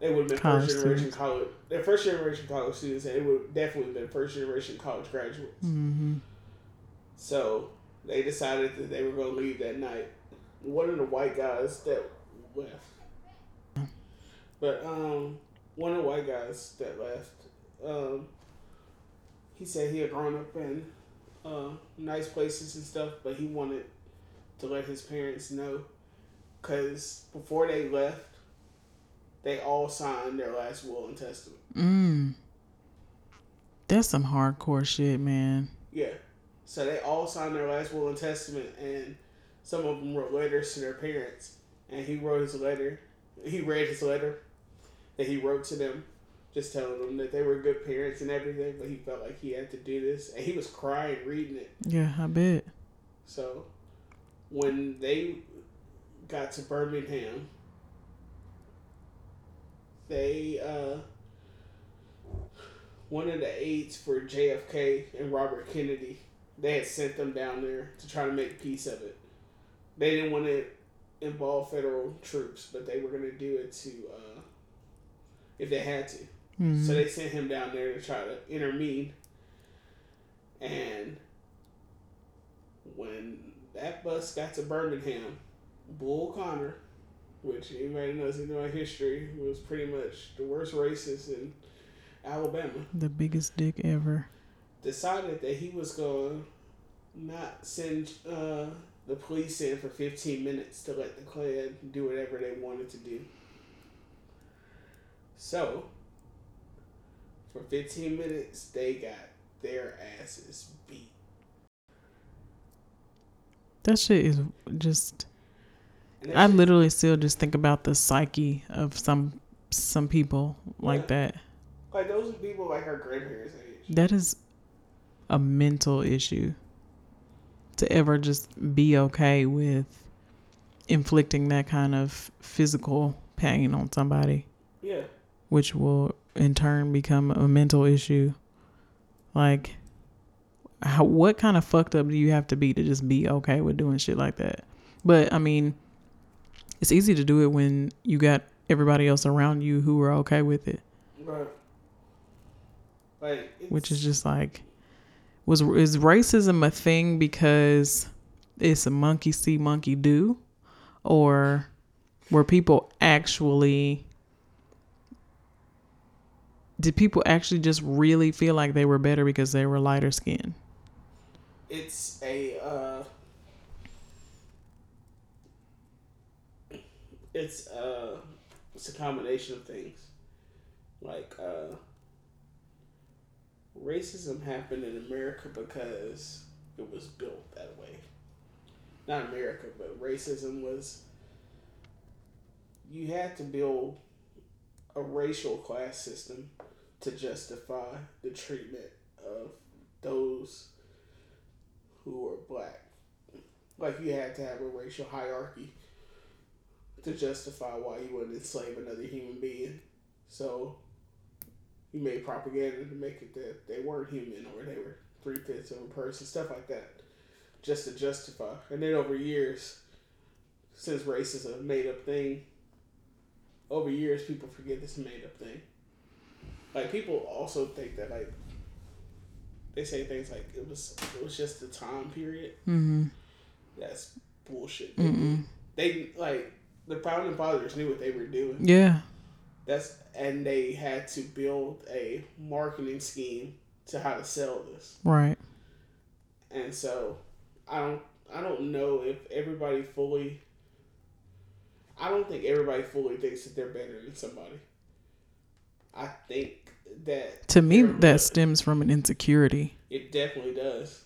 They would have been College first generation students. college. They're first generation college students, and it would definitely been first generation college graduates. Mm-hmm. So they decided that they were going to leave that night. One of the white guys that left, but um, one of the white guys that left, um, he said he had grown up in uh, nice places and stuff, but he wanted to let his parents know because before they left, they all signed their last will and testament. Mm. That's some hardcore shit, man. Yeah. So they all signed their last will and testament, and some of them wrote letters to their parents. And he wrote his letter. He read his letter that he wrote to them, just telling them that they were good parents and everything. But he felt like he had to do this, and he was crying reading it. Yeah, I bet. So when they got to Birmingham, they uh, one of the aides for JFK and Robert Kennedy, they had sent them down there to try to make peace of it. They didn't want to involve federal troops, but they were going to do it to uh, if they had to. Mm. So they sent him down there to try to intervene. And when that bus got to Birmingham, Bull Connor, which anybody knows in my history, was pretty much the worst racist in Alabama, the biggest dick ever. decided that he was going to not send uh, the police in for 15 minutes to let the Klan do whatever they wanted to do. So, for 15 minutes, they got their asses beat. That shit is just. I shit- literally still just think about the psyche of some some people like Yeah. that. Like, those are people like our grandparents' age. That is a mental issue. To ever just be okay with inflicting that kind of physical pain on somebody, Yeah. Which will in turn become a mental issue. Like, how, what kind of fucked up do you have to be to just be okay with doing shit like that? But I mean, it's easy to do it when you got everybody else around you who are okay with it. Right. Like, which is just like was is racism a thing because it's a monkey see, monkey do, or were people actually did people actually just really feel like they were better because they were lighter skinned? It's a uh, it's uh, it's a combination of things. Like uh, racism happened in America because it was built that way. Not America, but racism was. You had to build a racial class system to justify the treatment of those who were black. Like you had to have a racial hierarchy to justify why you wouldn't enslave another human being. So you made propaganda to make it that they weren't human or they were three fifths of a person, stuff like that, just to justify. And then over years, since race is a made up thing, over years people forget this made up thing. Like people also think that like they say things like it was it was just the time period. Mm-hmm. That's bullshit. They, they like the founding fathers knew what they were doing. Yeah. That's and they had to build a marketing scheme to how to sell this. Right. And so I don't I don't know if everybody fully I don't think everybody fully thinks that they're better than somebody. I think that To me, that stems from an insecurity. It definitely does.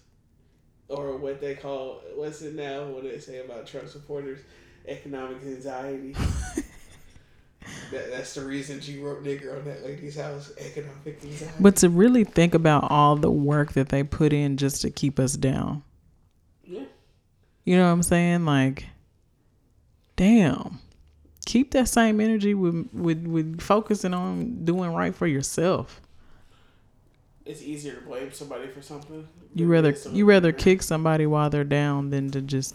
Or what they call what's it now? What do they say about Trump supporters? Economic anxiety. [laughs] that, that's the reason she wrote nigger on that lady's house. Economic anxiety. But to really think about all the work that they put in just to keep us down. yeah. You know what I'm saying? Like, damn. Keep that same energy with with with focusing on doing right for yourself. It's easier to blame somebody for something. You rather you rather for- kick somebody while they're down than to just.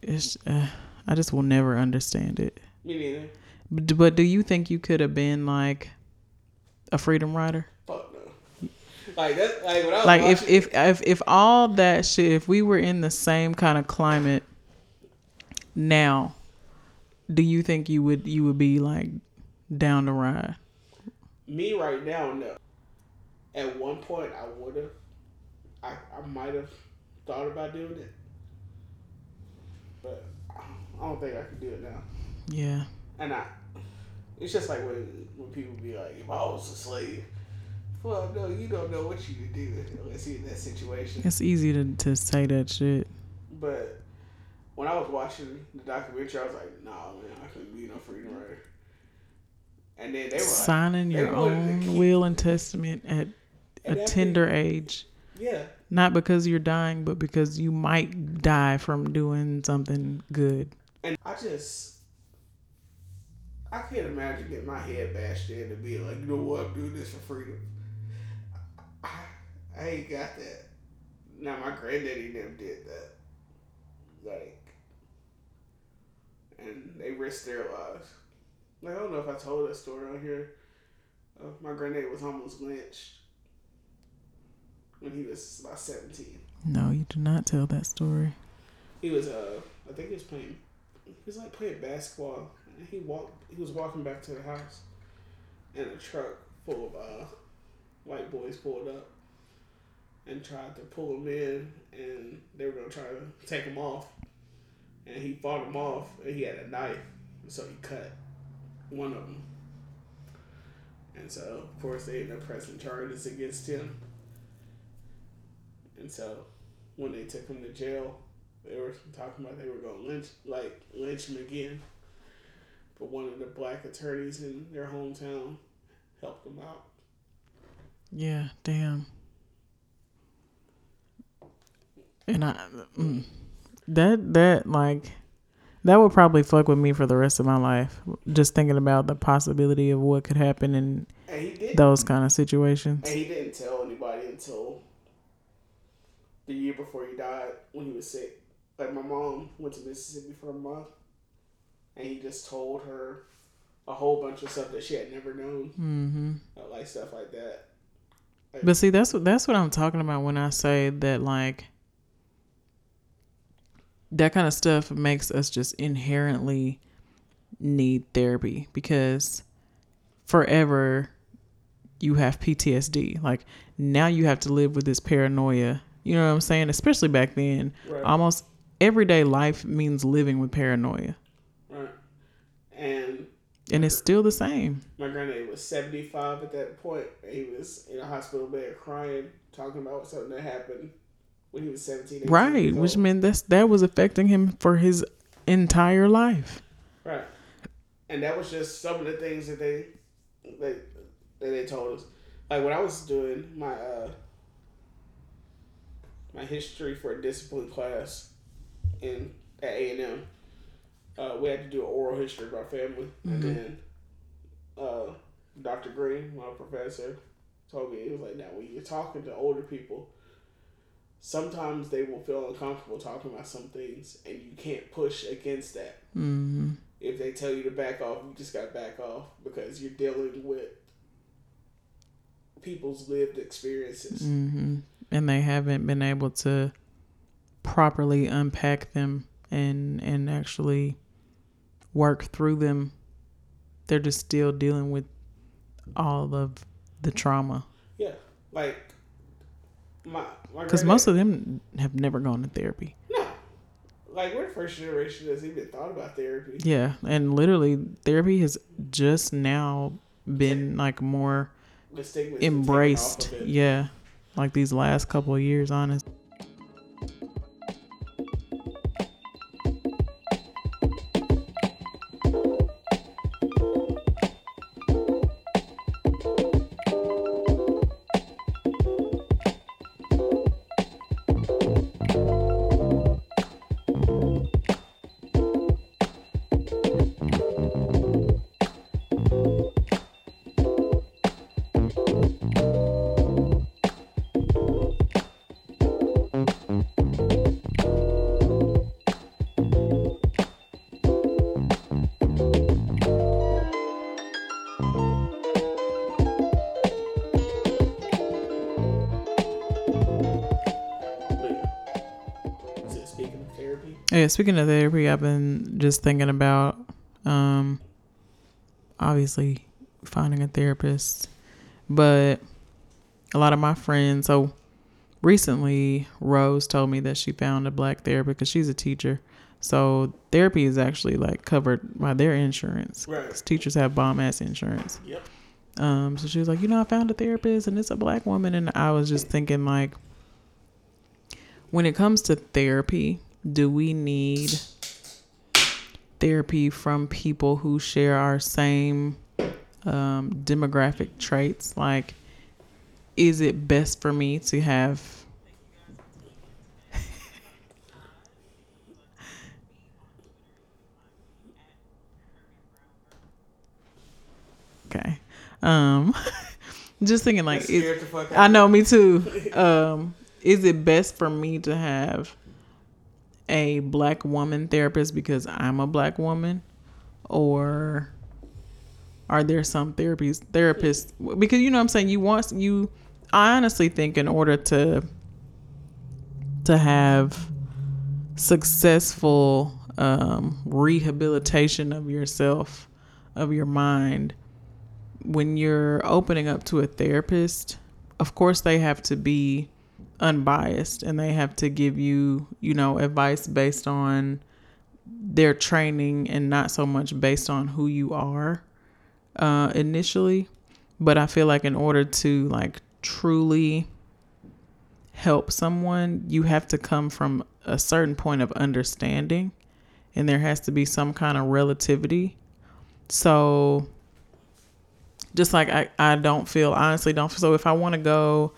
It's. Uh, I just will never understand it. Me neither. But, but do you think you could have been like a freedom rider? Fuck no. Like that. Like when I was Like if if if if all that shit, if we were in the same kind of climate now, do you think you would you would be like down the ride? Me right now, no. At one point, I would have. I, I might have thought about doing it. But I don't think I could do it now. Yeah. And I. It's just like when, when people be like, if I was a slave. Well, no, you don't know what you could do unless you're in that situation. It's easy to, to say that shit. But when I was watching the documentary, I was like, nah, man, I couldn't be no freedom mm-hmm. rider. And then they were Signing they your own will and testament at And a that tender age. yeah. Not because you're dying, but because you might die from doing something good. And I just, I can't imagine getting my head bashed in and being like, you know what, I'm doing this for freedom. I, I ain't got that. Now my granddaddy never did that. Like, and they risked their lives. Like, I don't know if I told that story on here. Uh, my granddaddy was almost lynched when he was about seventeen. No, you do not tell that story. He was uh I think he was playing he was like playing basketball and he walked he was walking back to the house and a truck full of uh white boys pulled up and tried to pull him in and they were gonna try to take him off and he fought him off and he had a knife so he cut one of them and so of course they ended up pressing charges against him. And so when they took him to jail they were talking about they were going to lynch like lynch him again. But one of the black attorneys in their hometown helped them out. Yeah, damn. And I, mm, that that like, that would probably fuck with me for the rest of my life. Just thinking about the possibility of what could happen in and he did those kind of situations. and he didn't tell anybody until the year before he died when he was sick like my mom went to mississippi for a month and he just told her a whole bunch of stuff that she had never known Mm-hmm. like stuff like that But see, that's what that's what I'm talking about when I say that like that kind of stuff makes us just inherently need therapy because forever you have PTSD. Like now you have to live with this paranoia. You know what I'm saying? Especially back then, Right. almost everyday life means living with paranoia, Right. And and it's still the same. my granddad was 75 at that point. He was in a hospital bed crying, talking about something that happened when he was 17. 18 Right, which meant that's that was affecting him for his entire life. Right. And that was just some of the things that they they that they told us. Like when I was doing my uh my history for a discipline class in at A and M, uh, we had to do an oral history of our family, and then uh, Dr. Green, my professor, told me he was like, "Now when you're talking to older people." Sometimes they will feel uncomfortable talking about some things, and you can't push against that hmm if they tell you to back off, you just got to back off because you're dealing with people's lived experiences. hmm And they haven't been able to properly unpack them and and actually work through them. They're just still dealing with all of the trauma Yeah, like my because most of them have never gone to therapy. no, like we're the first generation that's even thought about therapy. Yeah, and literally therapy has just now been like more The stigma has been taken off embraced. of. Yeah, like these last couple of years, honest. Yeah, speaking of therapy, I've been just thinking about um obviously finding a therapist. But a lot of my friends so recently Rose told me that she found a black therapist because she's a teacher. So therapy is actually like covered by their insurance. Right. Teachers have bomb ass insurance. Yep. Um, so she was like, you know, I found a therapist and it's a black woman. And I was just thinking, like, when it comes to therapy, do we need therapy from people who share our same um, demographic traits? Like, is it best for me to have. [laughs] okay. Um, [laughs] just thinking, like, is, scared the fuck out I know, me too. [laughs] Um, is it best for me to have a black woman therapist because I'm a black woman, or are there some therapies therapists because you know what I'm saying you want you? I honestly think in order to to have successful um, rehabilitation of yourself, of your mind, when you're opening up to a therapist, of course they have to be unbiased and they have to give you, you know, advice based on their training and not so much based on who you are uh initially. But I feel like in order to like truly help someone, you have to come from a certain point of understanding and there has to be some kind of relativity. So just like I, I don't feel honestly don't so if I want to go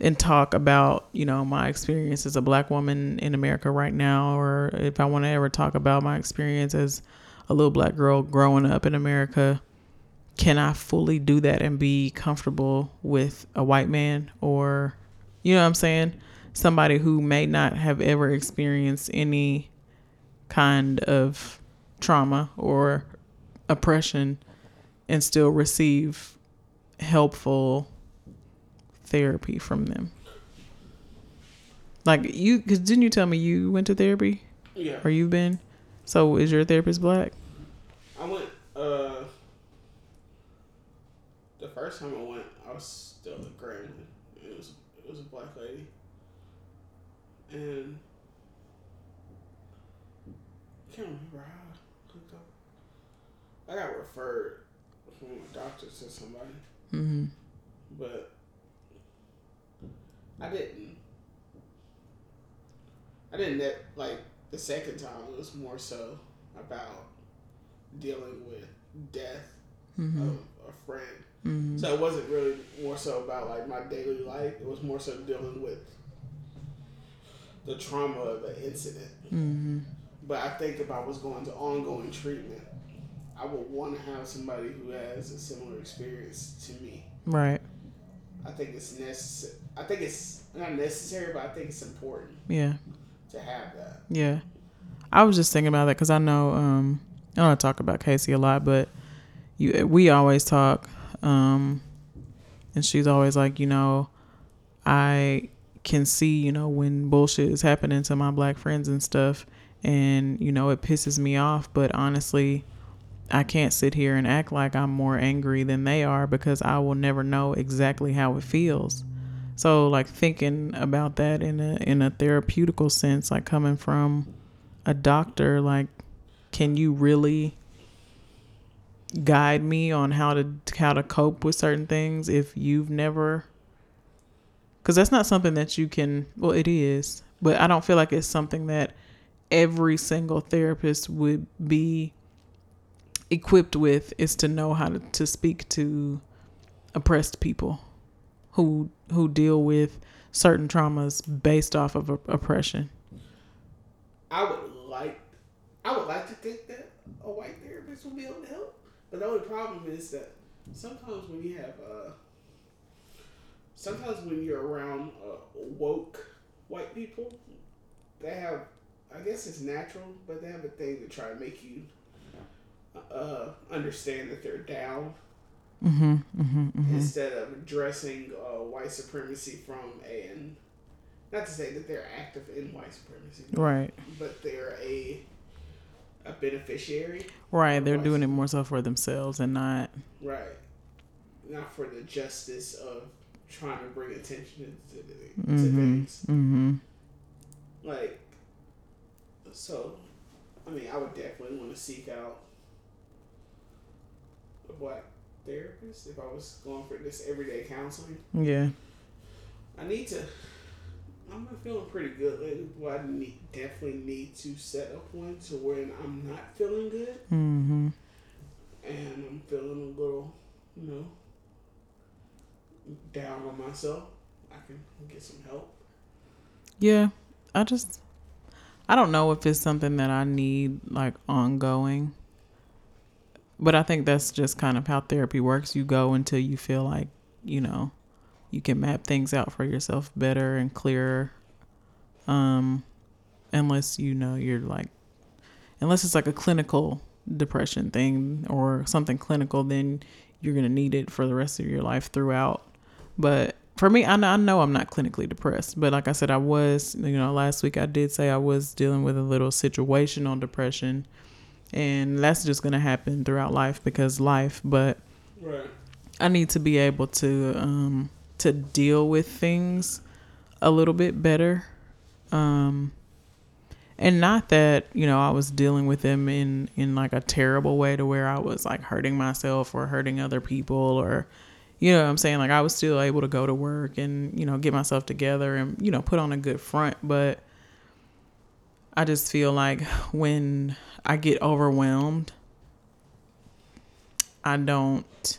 and talk about you know my experience as a black woman in America right now or if I want to ever talk about my experience as a little black girl growing up in America can I fully do that and be comfortable with a white man? Or you know what I'm saying? Somebody who may not have ever experienced any kind of trauma or oppression and still receive helpful therapy from them. Like you, because didn't you tell me you went to therapy? Yeah. or you've been. So is your therapist black? I went. Uh, the first time I went, I was still at Grambling. It was it was a black lady, and I can't remember how I hooked up. I got referred from a doctor to somebody, Mm-hmm. but I didn't. I didn't net, like the second time. It was more so about dealing with death Mm-hmm. of a friend. Mm-hmm. So it wasn't really more so about like my daily life. It was more so dealing with the trauma of an incident. Mm-hmm. But I think if I was going to ongoing treatment, I would want to have somebody who has a similar experience to me. Right. I think it's necessary. I think it's not necessary, but I think it's important Yeah. to have that. Yeah. I was just thinking about that because I know um, I don't talk about Casey a lot, but you we always talk, um, and she's always like, you know, I can see, you know, when bullshit is happening to my black friends and stuff, and you know, it pisses me off. But honestly, I can't sit here and act like I'm more angry than they are because I will never know exactly how it feels. So like thinking about that in a in a therapeutical sense, like coming from a doctor, like can you really guide me on how to how to cope with certain things if you've never because that's not something that you can well it is but i don't feel like it's something that every single therapist would be equipped with is to know how to, to speak to oppressed people who who deal with certain traumas based off of oppression? I would like, I would like to think that a white therapist would be able to help, but the only problem is that sometimes when you have, uh, sometimes when you're around uh, woke white people, they have, I guess it's natural, but they have a thing to try to make you uh, understand that they're down mm-hmm, mm-hmm, mm-hmm. instead of addressing uh, white supremacy from an not to say that they're active in white supremacy, right but they're a a beneficiary, Right, they're doing it more so for themselves and not. right? Not for the justice of trying to bring attention to, the, to Mm-hmm. things. Mm-hmm. Like, so, I mean, I would definitely want to seek out a black therapist if I was going for this everyday counseling. Yeah. I need to. I'm not feeling pretty good lately, but I need, definitely need to set up one to when I'm not feeling good Mm-hmm. and I'm feeling a little, you know, down on myself. I can get some help. Yeah. I just. I don't know if it's something that I need like ongoing. But I think that's just kind of how therapy works. You go until you feel like, you know, you can map things out for yourself better and clearer. Um unless you know you're like unless it's like a clinical depression thing or something clinical then you're going to need it for the rest of your life throughout. But for me, I know, I know I'm not clinically depressed, but like I said, I was, you know, last week I did say I was dealing with a little situational depression, and that's just going to happen throughout life because life, but Right. I need to be able to um to deal with things a little bit better. Um and not that, you know, I was dealing with them in in like a terrible way to where I was like hurting myself or hurting other people or you know what I'm saying? Like I was still able to go to work and, you know, get myself together and, you know, put on a good front, but I just feel like when I get overwhelmed, I don't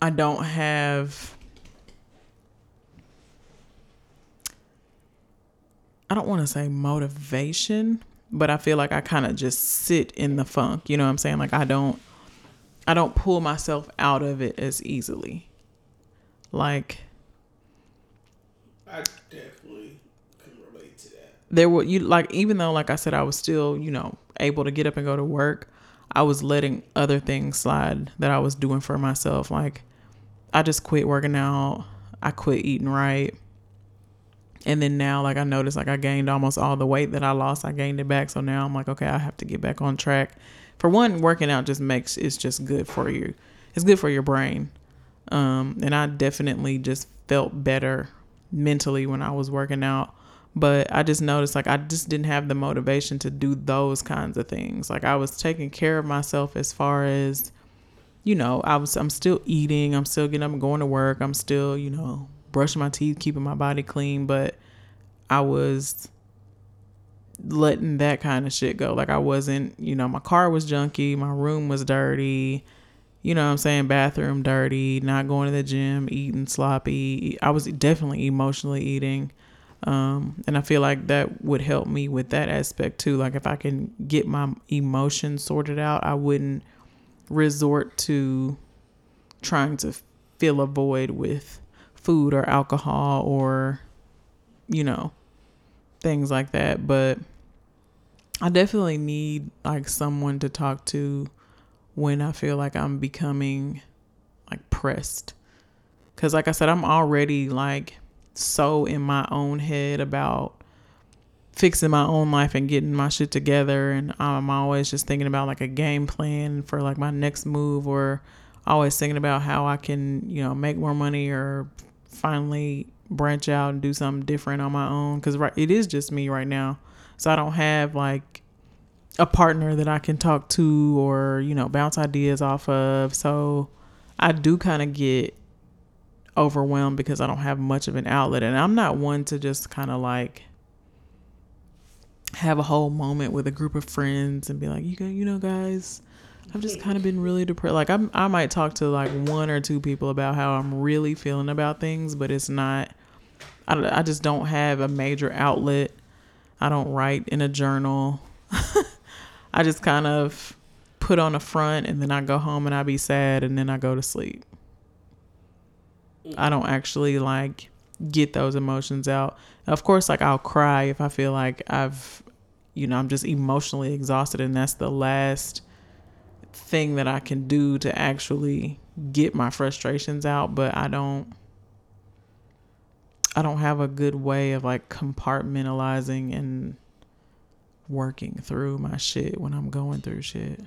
I don't have I don't want to say motivation, but I feel like I kind of just sit in the funk, you know what I'm saying? Like I don't I don't pull myself out of it as easily. Like I definitely can relate to that. There were you like even though like I said I was still, you know, able to get up and go to work, I was letting other things slide that I was doing for myself. Like I just quit working out. I quit eating right. And then now, like I noticed, like I gained almost all the weight that I lost. I gained it back. So now I'm like, okay, I have to get back on track. For one, working out just makes it's just good for you. It's good for your brain. Um, and I definitely just felt better mentally when I was working out. But I just noticed like I just didn't have the motivation to do those kinds of things. Like I was taking care of myself as far as, you know, I was I'm still eating, I'm still getting up and going to work, I'm still, you know, brushing my teeth, keeping my body clean, but I was letting that kind of shit go. Like I wasn't, you know, my car was junky, my room was dirty, you know what I'm saying, bathroom dirty, not going to the gym, eating sloppy. I was definitely emotionally eating. Um, and I feel like that would help me with that aspect too. Like if I can get my emotions sorted out, I wouldn't resort to trying to fill a void with food or alcohol or, you know, things like that. But I definitely need like someone to talk to when I feel like I'm becoming like pressed. Cause like I said, I'm already like so in my own head about fixing my own life and getting my shit together and I'm always just thinking about like a game plan for like my next move or always thinking about how I can, you know, make more money or finally branch out and do something different on my own cuz right it is just me right now. So I don't have like a partner that I can talk to or, you know, bounce ideas off of. So I do kind of get overwhelmed because I don't have much of an outlet. And I'm not one to just kind of like have a whole moment with a group of friends and be like, you you know, guys, I've just kind of been really depressed. Like I'm, I might talk to like one or two people about how I'm really feeling about things, but it's not. I, I just don't have a major outlet. I don't write in a journal. [laughs] I just kind of put on a front and then I go home and I be sad and then I go to sleep. I don't actually like get those emotions out. Of course, like I'll cry if I feel like I've, you know, I'm just emotionally exhausted and that's the last thing that I can do to actually get my frustrations out, but I don't I don't have a good way of like compartmentalizing and working through my shit when I'm going through shit.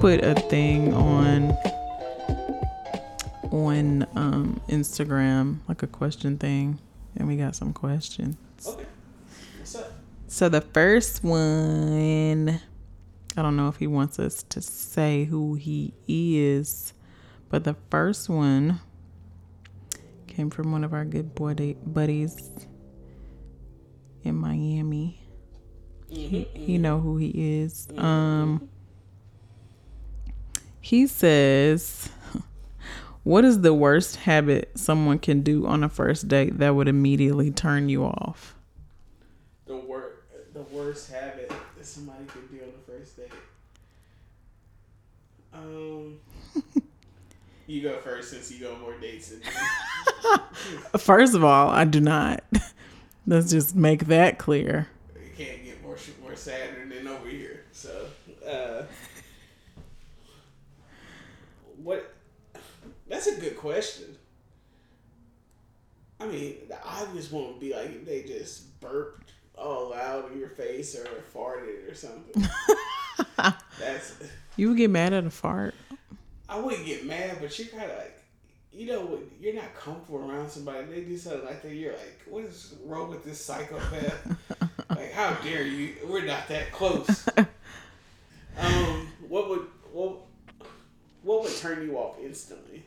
Put a thing on on um Instagram, like a question thing, and we got some questions. Okay. So the first one, I don't know if he wants us to say who he is, but the first one came from one of our good buddy, buddies in Miami. He, he know who he is. Um, he says, "What is the worst habit someone can do on a first date that would immediately turn you off?" The wor- the worst habit that somebody could do on the first date. Um, [laughs] you go first since you go more dates than me. [laughs] First of all, I do not. [laughs] Let's just make that clear. You can't get more more sadder than over here. So, uh, what? That's a good question. I mean, the obvious one would be like if they just burped all loud in your face or farted or something. [laughs] That's. You would get mad at a fart. I wouldn't get mad, but you're kind of like, you know, when you're not comfortable around somebody. They do something like that. You're like, what is wrong with this psychopath? [laughs] like, how dare you? We're not that close. [laughs] um, what would what what would turn you off instantly?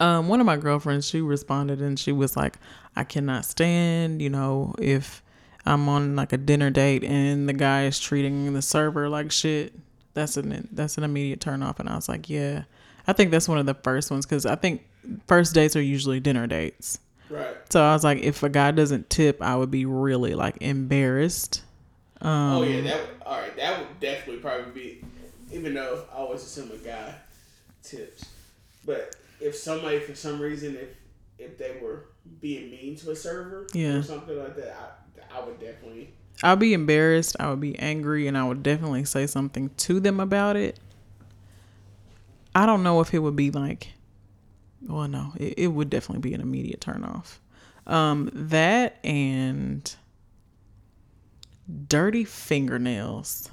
Um, one of my girlfriends, she responded and she was like, I cannot stand, you know, if I'm on like a dinner date and the guy is treating the server like shit, that's an that's an immediate turn off. And I was like, yeah, I think that's one of the first ones because I think first dates are usually dinner dates. Right. So I was like, if a guy doesn't tip, I would be really like embarrassed. Um, oh yeah, that would, all right. That would definitely probably be. Even though I always assume a guy tips, but if somebody for some reason if if they were being mean to a server Yeah. or something like that, I, I would definitely. I'd be embarrassed. I would be angry, and I would definitely say something to them about it. I don't know if it would be like, well, no, it, it would definitely be an immediate turn off. Um, that and dirty fingernails.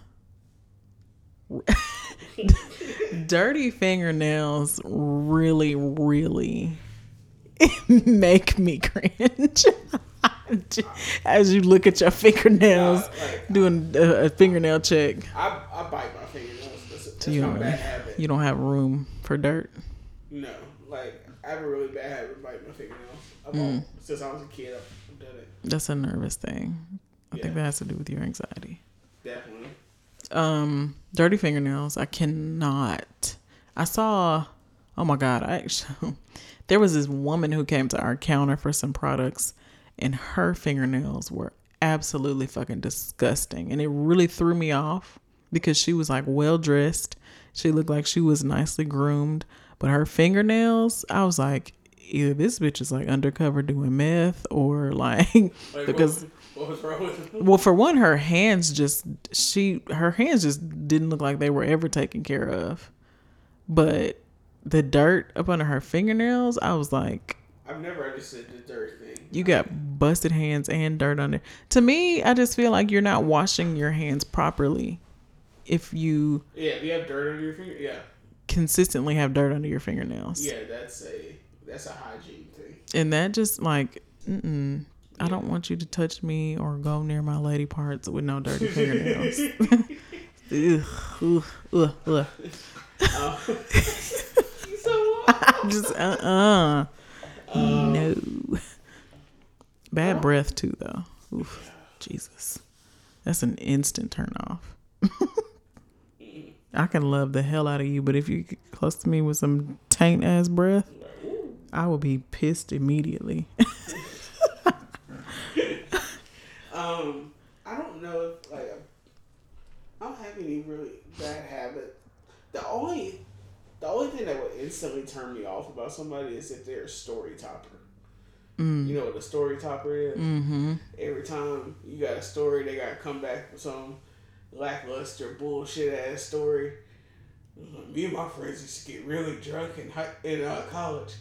[laughs] dirty fingernails really, really [laughs] make me cringe. [laughs] As you look at your fingernails, like, doing a, a fingernail check, I, I bite my fingernails. That's, that's you my don't, bad habit. you don't have room for dirt. No, like I have a really bad habit of biting my fingernails. I've Mm. al- since I was a kid, I've done it. That's a nervous thing. I think that has to do with your anxiety. Definitely. Um dirty fingernails i cannot. I saw oh my god i actually [laughs] there was this woman who came to our counter for some products and her fingernails were absolutely fucking disgusting. And it really threw me off because she was like well dressed she looked like she was nicely groomed. But her fingernails i was like either this bitch is like undercover doing meth or [laughs] like because what, what was wrong with them? well, for one, her hands just she her hands just didn't look like they were ever taken care of. But the dirt up under her fingernails, I was like, I've never understood the dirt thing. you got busted hands and dirt under. To me, I just feel like you're not washing your hands properly if you Yeah, if you have dirt under your finger, yeah, consistently have dirt under your fingernails. yeah, that's a that's a hygiene thing. And that just like, mm-mm, I don't want you to touch me or go near my lady parts with no dirty [laughs] fingernails. [laughs] ugh, ugh, ugh, ugh. Uh, [laughs] so what? just uh uh no bad breath too though Oof, jesus that's an instant turn off i can love the hell out of you but if you get close to me with some taint ass breath i will be pissed immediately Um, I don't know if like I don't have any really bad habit. The only the only thing that would instantly turn me off about somebody is if they're a story topper. You know what a story topper is? mm-hmm Every time you got a story, they gotta come back with some lackluster bullshit ass story. Me and my friends used to get really drunk in high, in uh, college.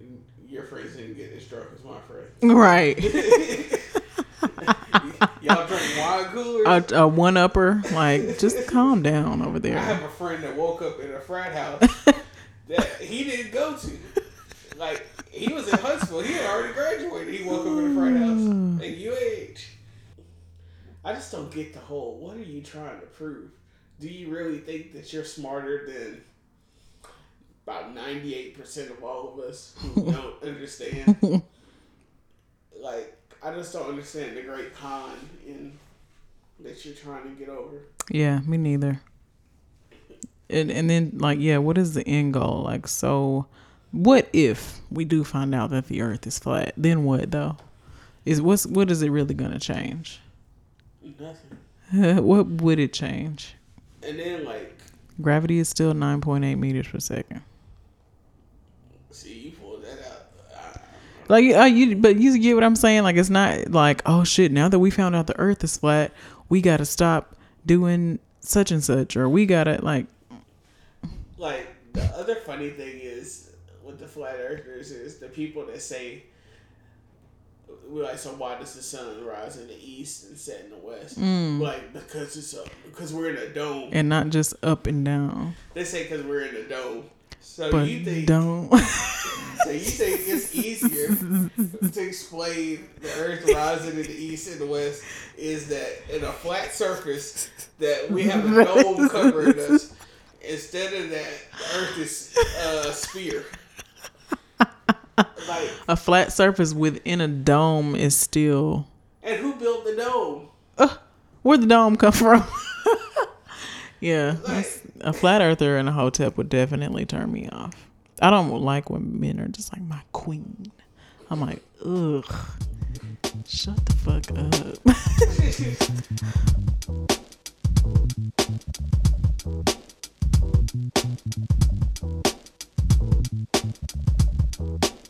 And your friends didn't get as drunk as my friends. right [laughs] [laughs] [laughs] Y'all drink wine coolers. a, a one upper like just calm down over there. I have a friend that woke up in a frat house [laughs] that he didn't go to. Like he was in Huntsville. He had already graduated. He woke up in a frat house [sighs] at UH. I just don't get the whole. What are you trying to prove? Do you really think that you're smarter than about ninety eight percent of all of us who [laughs] don't understand? I just don't understand the great con in that you're trying to get over. Yeah, me neither. And and then like yeah, what is the end goal? Like so what if we do find out that the earth is flat? Then what though? Is what's what is it really going to change? Nothing. [laughs] what would it change? And then like Gravity is still 9.8 meters per second. See, you pulled that out. I, Like uh, you but you get what I'm saying? Like it's not like, oh shit, now that we found out the earth is flat, we got to stop doing such and such or we got to like like the other funny thing is with the flat earthers is the people that say we're like, so why does the sun rise in the east and set in the west? Like because it's a, because we're in a dome. and not just up and down. They say because we're in a dome. So But you think don't [laughs] so you think it's easier to explain the Earth rising in the east and the west is that in a flat surface that we have a dome [laughs] covering us instead of that the Earth is a sphere. Like a flat surface within a dome is still and who built the dome? Where'd the dome come from? [laughs] yeah, that's, a flat earther and a hotep would definitely turn me off. I don't like when men are just like my queen. I'm like, ugh. Shut the fuck up. [laughs] [laughs]